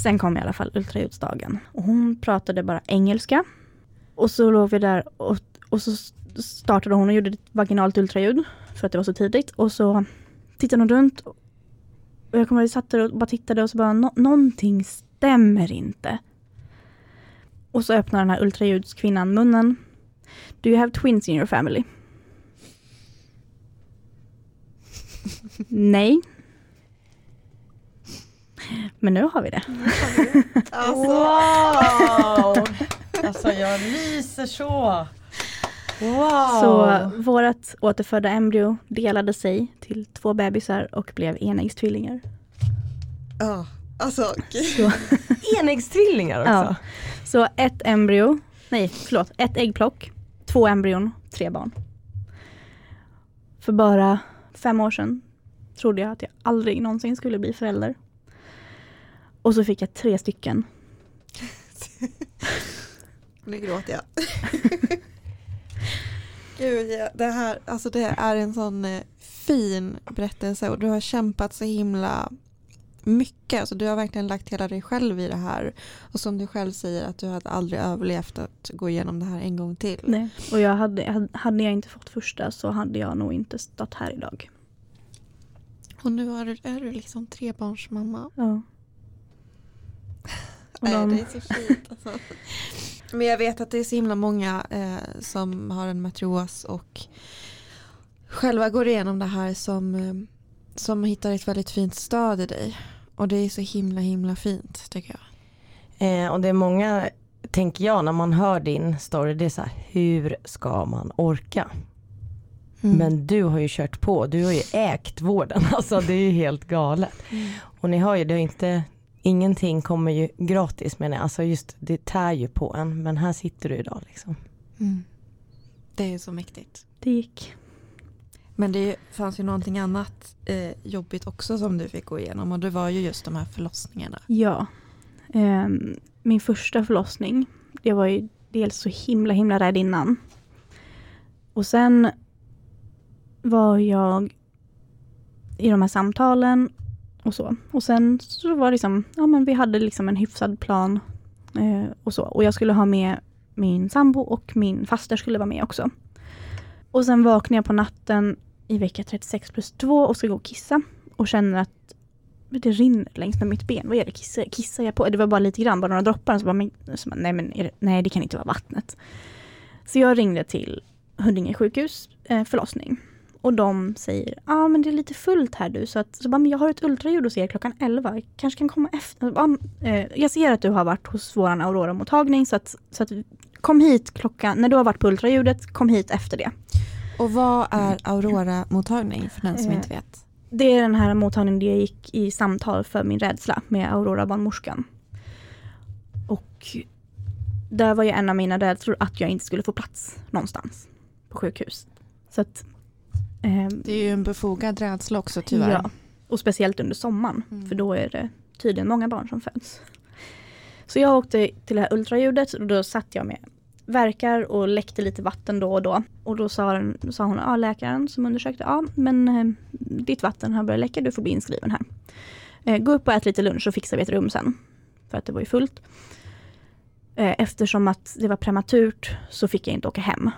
Sen kom i alla fall ultraljudsdagen och hon pratade bara engelska. Och så låg vi där och, och så startade hon och gjorde ett vaginalt ultraljud för att det var så tidigt. Och så tittade hon runt och jag kommer ihåg satt där och bara tittade och så bara "Nå- någonting stämmer inte. Och så öppnar den här ultraljudskvinnan munnen. Do you have twins in your family? Nej. Men nu har vi det. Wow! Alltså jag lyser så. Wow! Så vårt återfödda embryo delade sig till två bebisar och blev enäggstvillingar. Ja, alltså Så, enäggstvillingar också. Ja. så ett embryo, nej förlåt, ett äggplock, två embryon, tre barn. För bara fem år sedan trodde jag att jag aldrig någonsin skulle bli förälder. Och så fick jag tre stycken. Nu gråter jag. Gud, ja, det här alltså det är en sån eh, fin berättelse och du har kämpat så himla mycket. Alltså, du har verkligen lagt hela dig själv i det här. Och som du själv säger att du hade aldrig överlevt att gå igenom det här en gång till. Nej. Och jag hade, hade jag inte fått första så hade jag nog inte stått här idag. Och nu är du, är du liksom trebarnsmamma. Ja. Och Nej, de, det är så fint. Alltså. Men jag vet att det är så himla många eh, som har en matrios och själva går igenom det här som, eh, som hittar ett väldigt fint stöd i dig. Och det är så himla himla fint tycker jag. Eh, och det är många, tänker jag, när man hör din story, det är så här, hur ska man orka? Mm. Men du har ju kört på, du har ju ägt vården, alltså det är ju helt galet. Mm. Och ni hör ju, det är inte, ingenting kommer ju gratis menar jag, alltså just det tär ju på en, men här sitter du idag liksom. Mm. Det är ju så mäktigt. det gick. Men det fanns ju någonting annat eh, jobbigt också som du fick gå igenom och det var ju just de här förlossningarna. Ja. Ehm, min första förlossning, jag var ju dels så himla himla rädd innan. Och sen var jag i de här samtalen och så. Och sen så var det liksom, ja men vi hade liksom en hyfsad plan eh, och så. Och jag skulle ha med min sambo och min faster skulle vara med också. Och sen vaknar jag på natten i vecka 36 plus 2 och ska gå och kissa och känner att det rinner längs med mitt ben. Vad är det? Kissar, kissar jag på? Det var bara lite grann, bara några droppar. Så bara, men, så bara, nej, men det, nej, det kan inte vara vattnet. Så jag ringde till Huddinge sjukhus eh, förlossning. Och de säger, ja ah, men det är lite fullt här du. Så, att, så bara, men jag har ett ultraljud hos er klockan 11. Jag kanske kan komma efter. Eh, jag ser att du har varit hos vår Aurora-mottagning. Så att, så att kom hit klockan, när du har varit på ultraljudet, kom hit efter det. Och vad är Aurora-mottagning för den som Eh, inte vet? Det är den här mottagningen där jag gick i samtal för min rädsla med Aurora barnmorskan. Och där var ju en av mina rädslor att jag inte skulle få plats någonstans på sjukhus. Så att, Det är ju en befogad rädsla också tyvärr. Ja, och speciellt under sommaren. Mm. För då är det tydligen många barn som föds. Så jag åkte till det här ultraljudet och då satt jag med verkar och läckte lite vatten då och då. Och då sa, den, sa hon, ja läkaren som undersökte, ja men eh, ditt vatten har börjat läcka, du får bli inskriven här. Eh, gå upp och ät lite lunch så fixar vi ett rum sen. För att det var ju fullt. Eh, eftersom att det var prematurt så fick jag inte åka hem.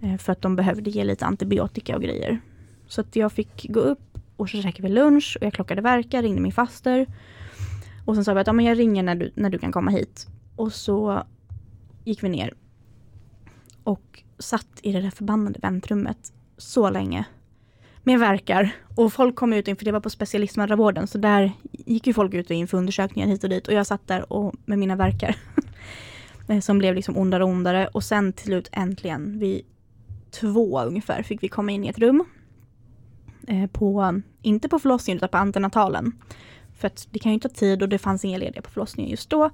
Eh, för att de behövde ge lite antibiotika och grejer. Så att jag fick gå upp och så käkade vi lunch och jag klockade verka, ringde min faster. Och sen sa vi att ja, men jag ringer när du, när du kan komma hit. Och så gick vi ner. Och satt i det där förbannade väntrummet så länge. Med verkar. Och folk kom ut in, för det var på specialistmödravården. Så där gick ju folk ut och in för undersökningar hit och dit. Och jag satt där och, med mina verkar. Eh, som blev liksom ondare och ondare. Och sen till slut äntligen vid två ungefär fick vi komma in i ett rum. Eh, på, inte på förlossningen utan på antenatalen. För att det kan ju ta tid och det fanns inga lediga på förlossningen just då.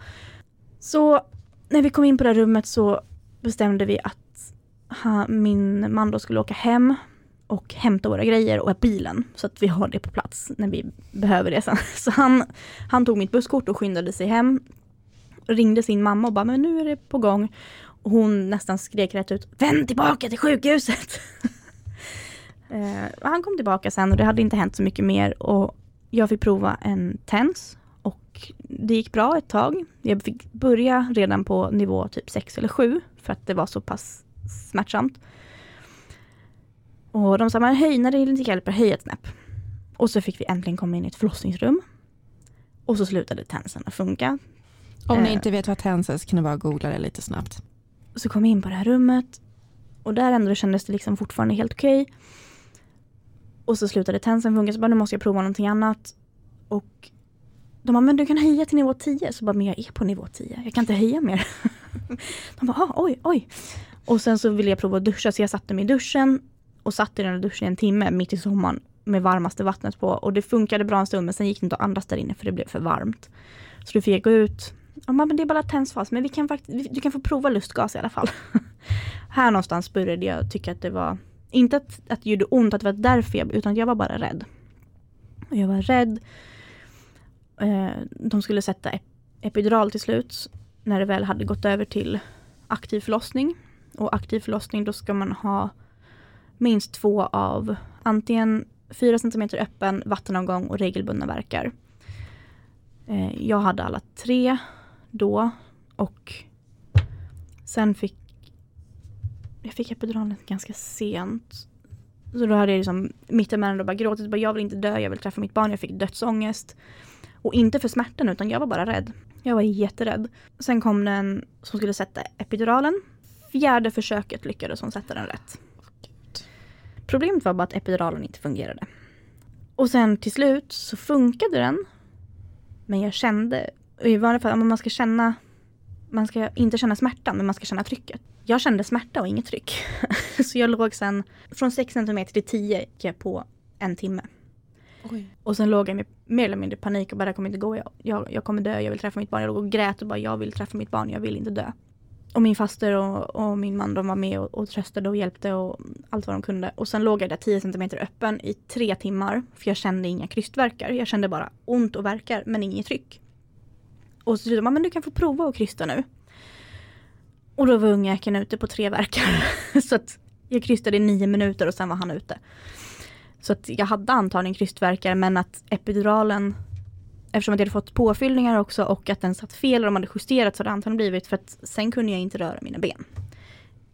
Så när vi kom in på det här rummet så bestämde vi att ha, min man då skulle åka hem och hämta våra grejer och bilen så att vi har det på plats när vi behöver det sen. Så han, han tog mitt busskort och skyndade sig hem. Ringde sin mamma och bara, men nu är det på gång. Hon nästan skrek rätt ut, vänd tillbaka till sjukhuset! eh, han kom tillbaka sen och det hade inte hänt så mycket mer och jag fick prova en TENS och det gick bra ett tag. Jag fick börja redan på nivå typ 6 eller 7 för att det var så pass smärtsamt. Och de sa, men höj, när det inte hjälper, höj ett snäpp. Och så fick vi äntligen komma in i ett förlossningsrum. Och så slutade tensen att funka. Om ni Eh. inte vet vad TENS är så kan ni bara googla det lite snabbt. Så kom jag in på det här rummet och där ändå kändes det liksom fortfarande helt okej. Och så slutade tensen funka så bara nu måste jag prova någonting annat. Och de bara, men du kan höja till nivå 10. Så bara, men jag är på nivå 10. Jag kan inte höja mer. De bara, ah, oj, oj. Och sen så ville jag prova att duscha så jag satte mig i duschen och satt i den duschen i en timme mitt i sommaren med varmaste vattnet på. Och det funkade bra en stund men sen gick det inte att andas där inne för det blev för varmt. Så då fick jag gå ut. Ja, men det är bara tensfas men vi kan faktiskt, du kan få prova lustgas i alla fall. Här någonstans började jag tycka att det var, inte att, att det gjorde ont, att det var därför jag, utan jag var bara rädd. Och jag var rädd. Eh, de skulle sätta ep- epidural till slut när det väl hade gått över till aktiv förlossning. Och aktiv förlossning då ska man ha minst två av antingen 4 cm öppen vattenavgång och regelbundna verkar. Eh, jag hade alla tre då och sen fick jag fick epiduralen ganska sent. Så då hade jag liksom mittemellan och bara gråtit, bara, jag vill inte dö, jag vill träffa mitt barn, jag fick dödsångest. Och inte för smärtan utan jag var bara rädd. Jag var jätterädd. Sen kom den som skulle sätta epiduralen. Fjärde försöket lyckades hon sätta den rätt. Problemet var bara att epiduralen inte fungerade. Och sen till slut så funkade den. Men jag kände, i vanliga fall, man ska känna, man ska inte känna smärtan men man ska känna trycket. Jag kände smärta och inget tryck. så jag låg sen, från 6 cm till 10 gick jag på en timme. Och sen låg jag med mer eller mindre panik och bara det kommer inte gå. Jag, jag, jag kommer dö, jag vill träffa mitt barn. Jag låg och grät och bara jag vill träffa mitt barn, jag vill inte dö. Och min faster och, och min man de var med och, och tröstade och hjälpte och allt vad de kunde. Och sen låg jag där 10 cm öppen i tre timmar. För jag kände inga krystverkar. Jag kände bara ont och verkar men inget tryck. Och så sa de, men du kan få prova att krysta nu. Och då var ungjäkeln ute på tre verkar. så att jag krystade i nio minuter och sen var han ute. Så att jag hade antagligen krystverkar men att epiduralen Eftersom att jag hade fått påfyllningar också och att den satt fel och de hade justerat så hade det antagligen blivit för att sen kunde jag inte röra mina ben.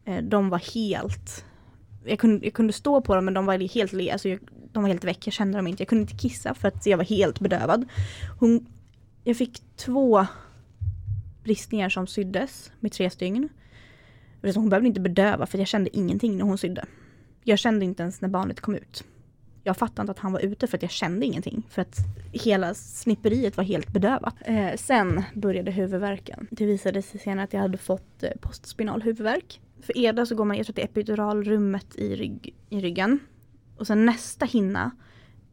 Eh, de var helt jag kunde, jag kunde stå på dem men de var helt le, alltså jag, de var helt väck, jag kände dem inte. Jag kunde inte kissa för att jag var helt bedövad. Hon, jag fick två bristningar som syddes med tre stygn. Hon behövde inte bedöva för jag kände ingenting när hon sydde. Jag kände inte ens när barnet kom ut. Jag fattade inte att han var ute för att jag kände ingenting. För att hela snipperiet var helt bedövat. Eh, sen började huvudvärken. Det visade sig senare att jag hade fått eh, postspinal huvudvärk. För EDA så går man, jag tror att det är epiduralrummet i, rygg, i ryggen. Och sen nästa hinna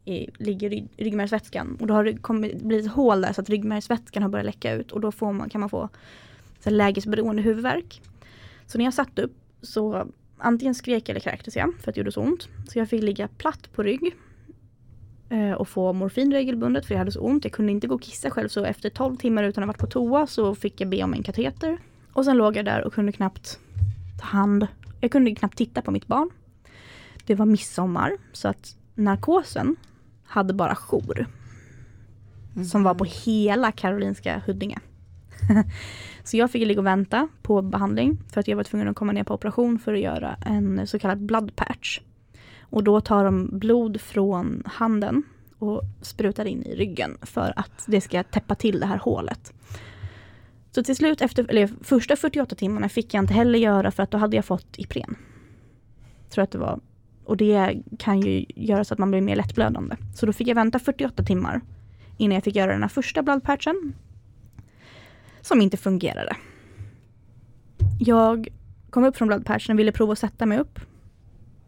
i, ligger rygg, ryggmärgsvätskan. Och då har det kommit, blivit ett hål där så att ryggmärgsvätskan har börjat läcka ut. Och då får man, kan man få så lägesberoende huvudvärk. Så när jag satt upp så antingen skrek eller kräktes jag för att det gjorde så ont. Så jag fick ligga platt på rygg eh, och få morfin regelbundet för jag hade så ont. Jag kunde inte gå och kissa själv så efter 12 timmar utan att ha varit på toa så fick jag be om en kateter. Och sen låg jag där och kunde knappt ta hand. Jag kunde knappt titta på mitt barn. Det var midsommar så att narkosen hade bara jour. Som var på hela Karolinska Huddinge. så jag fick ligga och vänta på behandling för att jag var tvungen att komma ner på operation för att göra en så kallad blood patch. Och då tar de blod från handen och sprutar in i ryggen för att det ska täppa till det här hålet. Så till slut, efter, eller första 48 timmarna fick jag inte heller göra för att då hade jag fått Ipren. Tror att det var. Och det kan ju göra så att man blir mer lättblödande. Så då fick jag vänta 48 timmar innan jag fick göra den här första bloodpatchen. Som inte fungerade. Jag kom upp från bloodpatchen och ville prova att sätta mig upp.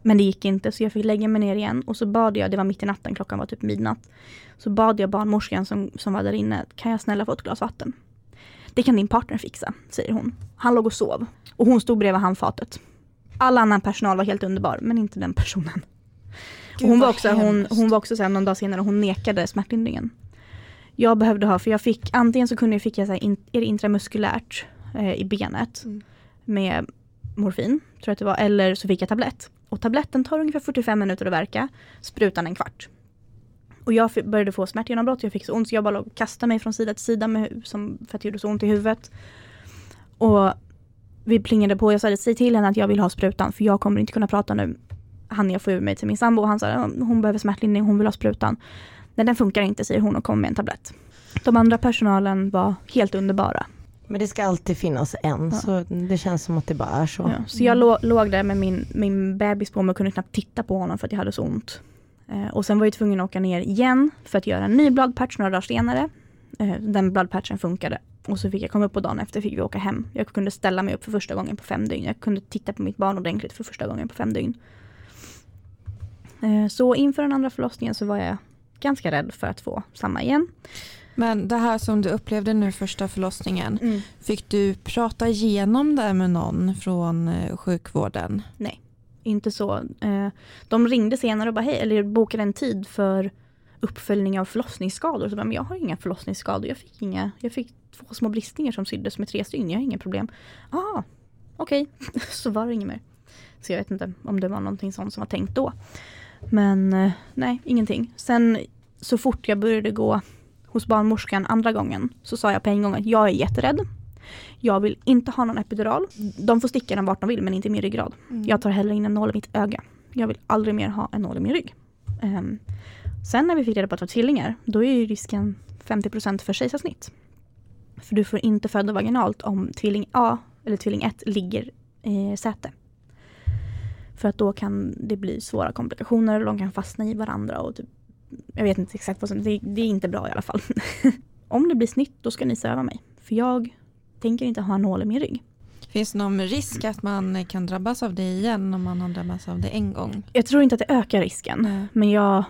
Men det gick inte så jag fick lägga mig ner igen och så bad jag, det var mitt i natten, klockan var typ midnatt. Så bad jag barnmorskan som, som var där inne, kan jag snälla få ett glas vatten? Det kan din partner fixa, säger hon. Han låg och sov. Och hon stod bredvid handfatet. All annan personal var helt underbar, men inte den personen. Gud, hon, var också, hon, hon var också så här, någon dag senare, hon nekade smärtlindringen. Jag behövde ha, för jag fick, antingen så kunde jag, fick jag så här, in, är det intramuskulärt eh, i benet Mm. med morfin, tror jag att det var, eller så fick jag tablett. Och tabletten tar ungefär 45 minuter att verka, sprutan en kvart. Och jag började få smärtgenombrott, jag fick så ont så jag bara låg och kastade mig från sida till sida med, som, för att det gjorde så ont i huvudet. Och vi plingade på, jag sa säg till henne att jag vill ha sprutan för jag kommer inte kunna prata nu. Han jag få ur mig till min sambo han sa hon behöver smärtlindring, hon vill ha sprutan. Nej den funkar inte säger hon och kommer med en tablett. De andra personalen var helt underbara. Men det ska alltid finnas en, Ja. så det känns som att det bara är så. Ja, så jag lå- låg där med min, min bebis på mig och kunde knappt titta på honom för att jag hade så ont. Eh, och sen var jag tvungen att åka ner igen för att göra en ny bloodpatch några dagar senare. Eh, den bloodpatchen funkade. Och så fick jag komma upp och dagen efter fick vi åka hem. Jag kunde ställa mig upp för första gången på fem dygn. Jag kunde titta på mitt barn ordentligt för första gången på fem dygn. Eh, så inför den andra förlossningen så var jag ganska rädd för att få samma igen. Men det här som du upplevde nu första förlossningen, fick du prata igenom det med någon från eh, sjukvården? Inte så. Eh, de ringde senare och bara hej, eller bokade en tid för uppföljning av förlossningsskador. Så bara, men jag har inga förlossningsskador. Jag fick inga. Jag fick två små bristningar som syddes med tre stygn. Jag har inga problem. Ah, okej. så var det inget mer. Så jag vet inte om det var någonting sånt som var tänkt då. Men eh, nej, ingenting. Sen så fort jag började gå hos barnmorskan andra gången så sa jag på en gång att jag är jätterädd. Jag vill inte ha någon epidural. De får sticka den vart de vill men inte i min ryggrad. Jag tar heller in en nål i mitt öga. Jag vill aldrig mer ha en nål i min rygg. Ehm, sen när vi fick reda på att det var tvillingar, då är ju risken 50% för kejsarsnitt. För du får inte föda vaginalt om tvilling A eller tvilling 1 ligger i säte. För att då kan det bli svåra komplikationer och de kan fastna i varandra och typ, jag vet inte exakt vad som, det, det är inte bra i alla fall. om det blir snitt då ska ni söva mig. För jag tänker inte ha en nål i min rygg. Finns det någon risk att man kan drabbas av det igen om man har drabbats av det en gång? Jag tror inte att det ökar risken. Nej. Men jag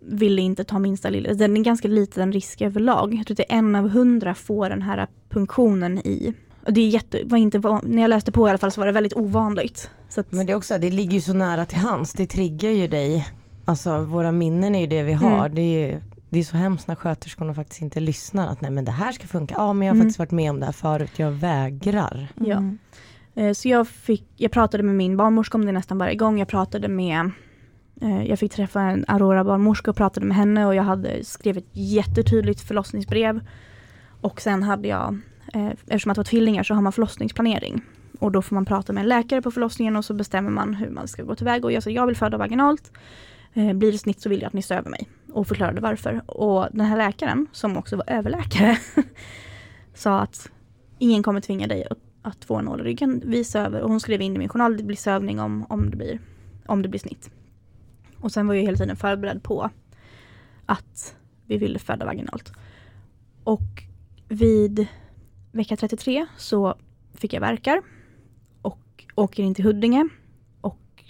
ville inte ta minsta lilla, den är ganska liten risk överlag. Jag tror att det är en av hundra får den här punktionen i. Och det är jätte, var inte, när jag läste på i alla fall så var det väldigt ovanligt. Så att, Men det är också, det ligger ju så nära till hands, det triggar ju dig. Alltså våra minnen är ju det vi har. Mm. Det är ju det är så hemskt när sköterskorna faktiskt inte lyssnar. Att nej men det här ska funka. Ja men jag har Mm. faktiskt varit med om det här förut. Jag vägrar. Ja. Mm. eh, så jag, fick, jag pratade med min barnmorska om det nästan varje gång. Jag pratade med eh, jag fick träffa en Aurora barnmorska och pratade med henne och jag hade skrivit ett jättetydligt förlossningsbrev. Och sen hade jag, eh, eftersom att det var tvillingar så har man förlossningsplanering. Och då får man prata med en läkare på förlossningen och så bestämmer man hur man ska gå tillväga. Och jag sa jag vill föda vaginalt. Blir det snitt så vill jag att ni söver mig. Och förklarade varför. Och den här läkaren, som också var överläkare, sa att ingen kommer tvinga dig att, att få en nål i ryggen. Vi söver. Och hon skrev in i min journal, det blir sövning om, om, det, blir, om det blir snitt. Och sen var jag hela tiden förberedd på att vi ville föda vaginalt. Och vid vecka 33 så fick jag verkar och åker in till Huddinge och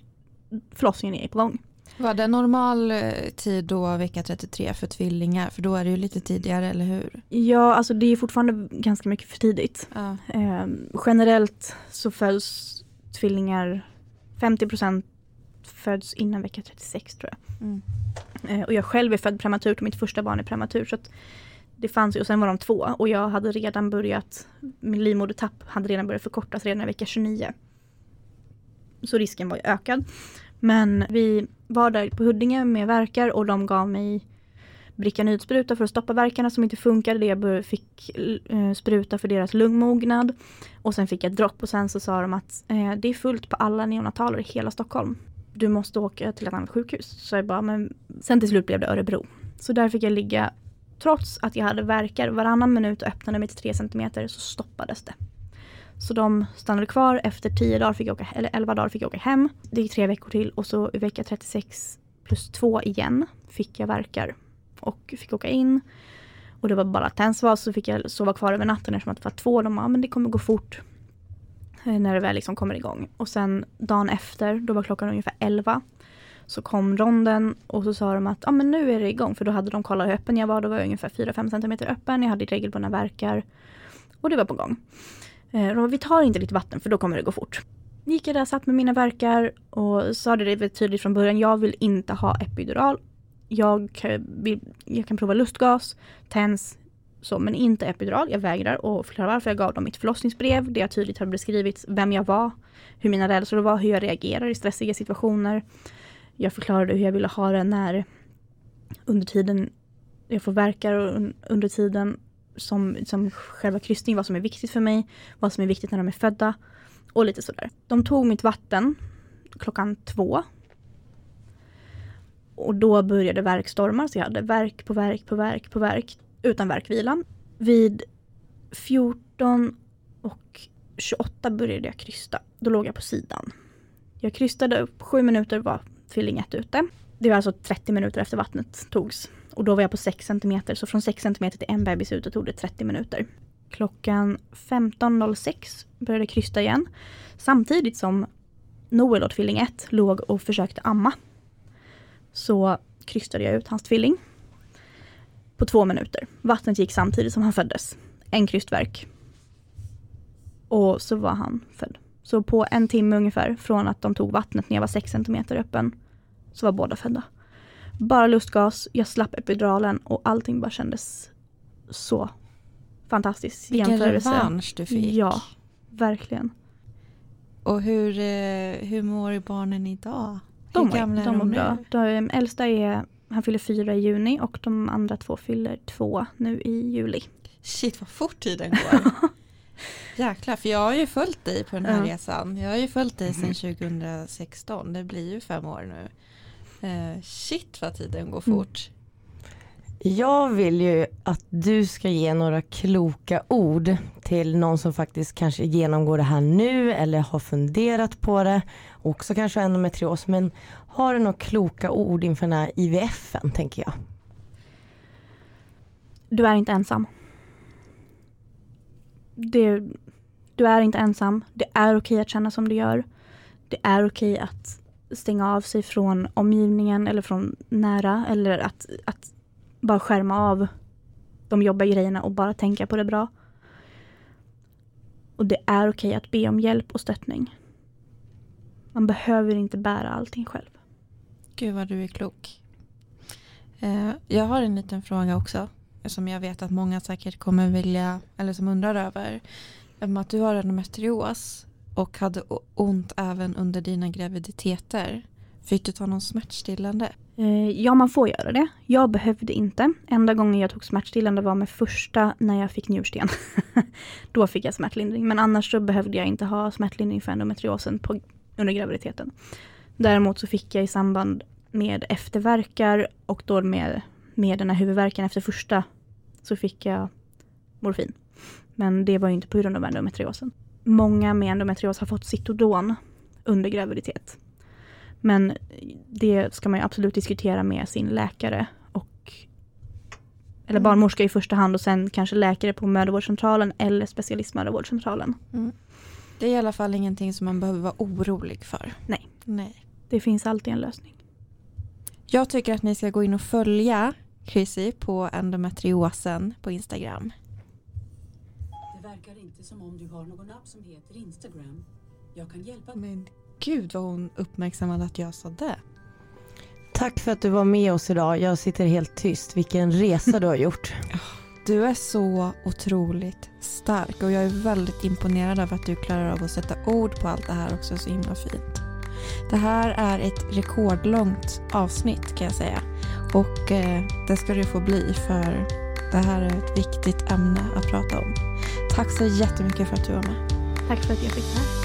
förlossningen är på gång. Var det normal eh, tid då vecka 33 för tvillingar? För då är det ju lite tidigare, eller hur? Ja, alltså det är fortfarande ganska mycket för tidigt. Ja. Eh, generellt så föds tvillingar 50% föds innan vecka 36 tror jag. Mm. Eh, och jag själv är född prematurt och mitt första barn är prematur. Så det fanns och sen var de två och jag hade redan börjat, min livmodertapp hade redan börjat förkortas redan i vecka 29. Så risken var ju ökad. Men vi var där på Huddinge med verkar och de gav mig Brikanidspruta för att stoppa verkarna som inte funkade. Jag fick eh, spruta för deras lungmognad. Och sen fick jag ett dropp och sen så sa de att eh, det är fullt på alla neonataler i hela Stockholm. Du måste åka till ett annat sjukhus. Så jag bara, men sen till slut blev det Örebro. Så där fick jag ligga, trots att jag hade verkar varannan minut och öppnade mig till 3 cm så stoppades det. Så de stannade kvar. Efter 10 dagar fick jag åka, eller 11 dagar fick jag åka hem. Det gick tre veckor till och så i vecka 36 plus 2 igen fick jag verkar och fick åka in. Och det var bara tennsvas så fick jag sova kvar över natten eftersom att det var två. De bara, ah, men det kommer gå fort. Eh, när det väl liksom kommer igång. Och sen dagen efter, då var klockan ungefär 11. Så kom ronden och så sa de att ah, men nu är det igång. För då hade de kollat hur öppen jag var. Då var jag ungefär 4-5 cm öppen. Jag hade regelbundna verkar. Och det var på gång. Eh, de bara, vi tar inte lite vatten för då kommer det gå fort. Gick jag där, satt med mina verkar och sa det väldigt tydligt från början. Jag vill inte ha epidural jag, kan- vill, jag kan prova lustgas, TENS, så, men inte epidural. Jag vägrar och förklara varför. Jag gav dem mitt förlossningsbrev där jag tydligt har beskrivit vem jag var, hur mina rädslor var, hur jag reagerar i stressiga situationer. Jag förklarade hur jag ville ha det när under tiden jag får verkar och under tiden som, som själva kryssningen, vad som är viktigt för mig, vad som är viktigt när de är födda och lite sådär. De tog mitt vatten klockan två och då började verkstormar, så jag hade verk på verk på verk på verk utan verkvilan. Vid 14 och 28 började jag krysta. Då låg jag på sidan. Jag krystade upp, sju minuter var tvilling ett ute. Det var alltså 30 minuter efter vattnet togs. Och då var jag på 6 cm, så från 6 cm till en bebis ute tog det 30 minuter. Klockan 15.06 började jag krysta igen. Samtidigt som Noel och tvilling 1 låg och försökte amma så krystade jag ut hans tvilling. På två minuter. Vattnet gick samtidigt som han föddes. En krystverk. Och så var han född. Så på en timme ungefär från att de tog vattnet när jag var 6 cm öppen så var båda födda. Bara lustgas, jag slapp epiduralen och allting bara kändes så fantastiskt. Vilken revansch du fick. Ja, verkligen. Och hur, eh, hur mår barnen idag? De, hur gamla är de de nu? De äldsta är, han fyller fyra i juni och de andra två fyller två nu i juli. Shit vad fort tiden går. Jäklar, för jag har ju följt dig på den här Ja. resan. Jag har ju följt dig sedan 2016. Det blir ju fem år nu. Eh, shit vad tiden går Mm. fort. Jag vill ju att du ska ge några kloka ord till någon som faktiskt kanske genomgår det här nu eller har funderat på det. Också kanske har endometrios men har du några kloka ord inför den här IVFen tänker jag. Du är inte ensam. Det, du är inte ensam. Det är okej att känna som du gör. Det är okej att stänga av sig från omgivningen eller från nära eller att, att bara skärma av de jobbiga grejerna och bara tänka på det bra. Och det är okej att be om hjälp och stöttning. Man behöver inte bära allting själv. Gud vad du är klok. Eh, jag har en liten fråga också. Som jag vet att många säkert kommer vilja, eller som undrar över. Att du har endometrios och hade ont även under dina graviditeter. Fick du ta någon smärtstillande? Eh, ja, man får göra det. Jag behövde inte. Enda gången jag tog smärtstillande var med första när jag fick njursten. Då fick jag smärtlindring. Men annars så behövde jag inte ha smärtlindring för endometriosen på, under graviditeten. Däremot så fick jag i samband med efterverkar och då med, med den här huvudvärken efter första så fick jag morfin. Men det var ju inte på grund av endometriosen. Många med endometrios har fått Citodon under graviditet. Men det ska man ju absolut diskutera med sin läkare och eller Mm. barnmorska i första hand och sen kanske läkare på mödravårdscentralen eller specialistmödravårdscentralen. Det är i alla fall ingenting som man behöver vara orolig för. Nej. Nej. Det finns alltid en lösning. Jag tycker att ni ska gå in och följa Chrissy på endometriosen på Instagram. Som om du har någon app som heter Instagram. Jag kan hjälpa. Men gud vad hon uppmärksammade att jag sa det. Tack för att du var med oss idag. Jag sitter helt tyst. Vilken resa du har gjort. Du är så otroligt stark och jag är väldigt imponerad av att du klarar av att sätta ord på allt det här också så himla fint. Det här är ett rekordlångt avsnitt kan jag säga och eh, det ska det få bli för det här är ett viktigt ämne att prata om. Tack så jättemycket för att du var med. Tack för att jag fick vara här.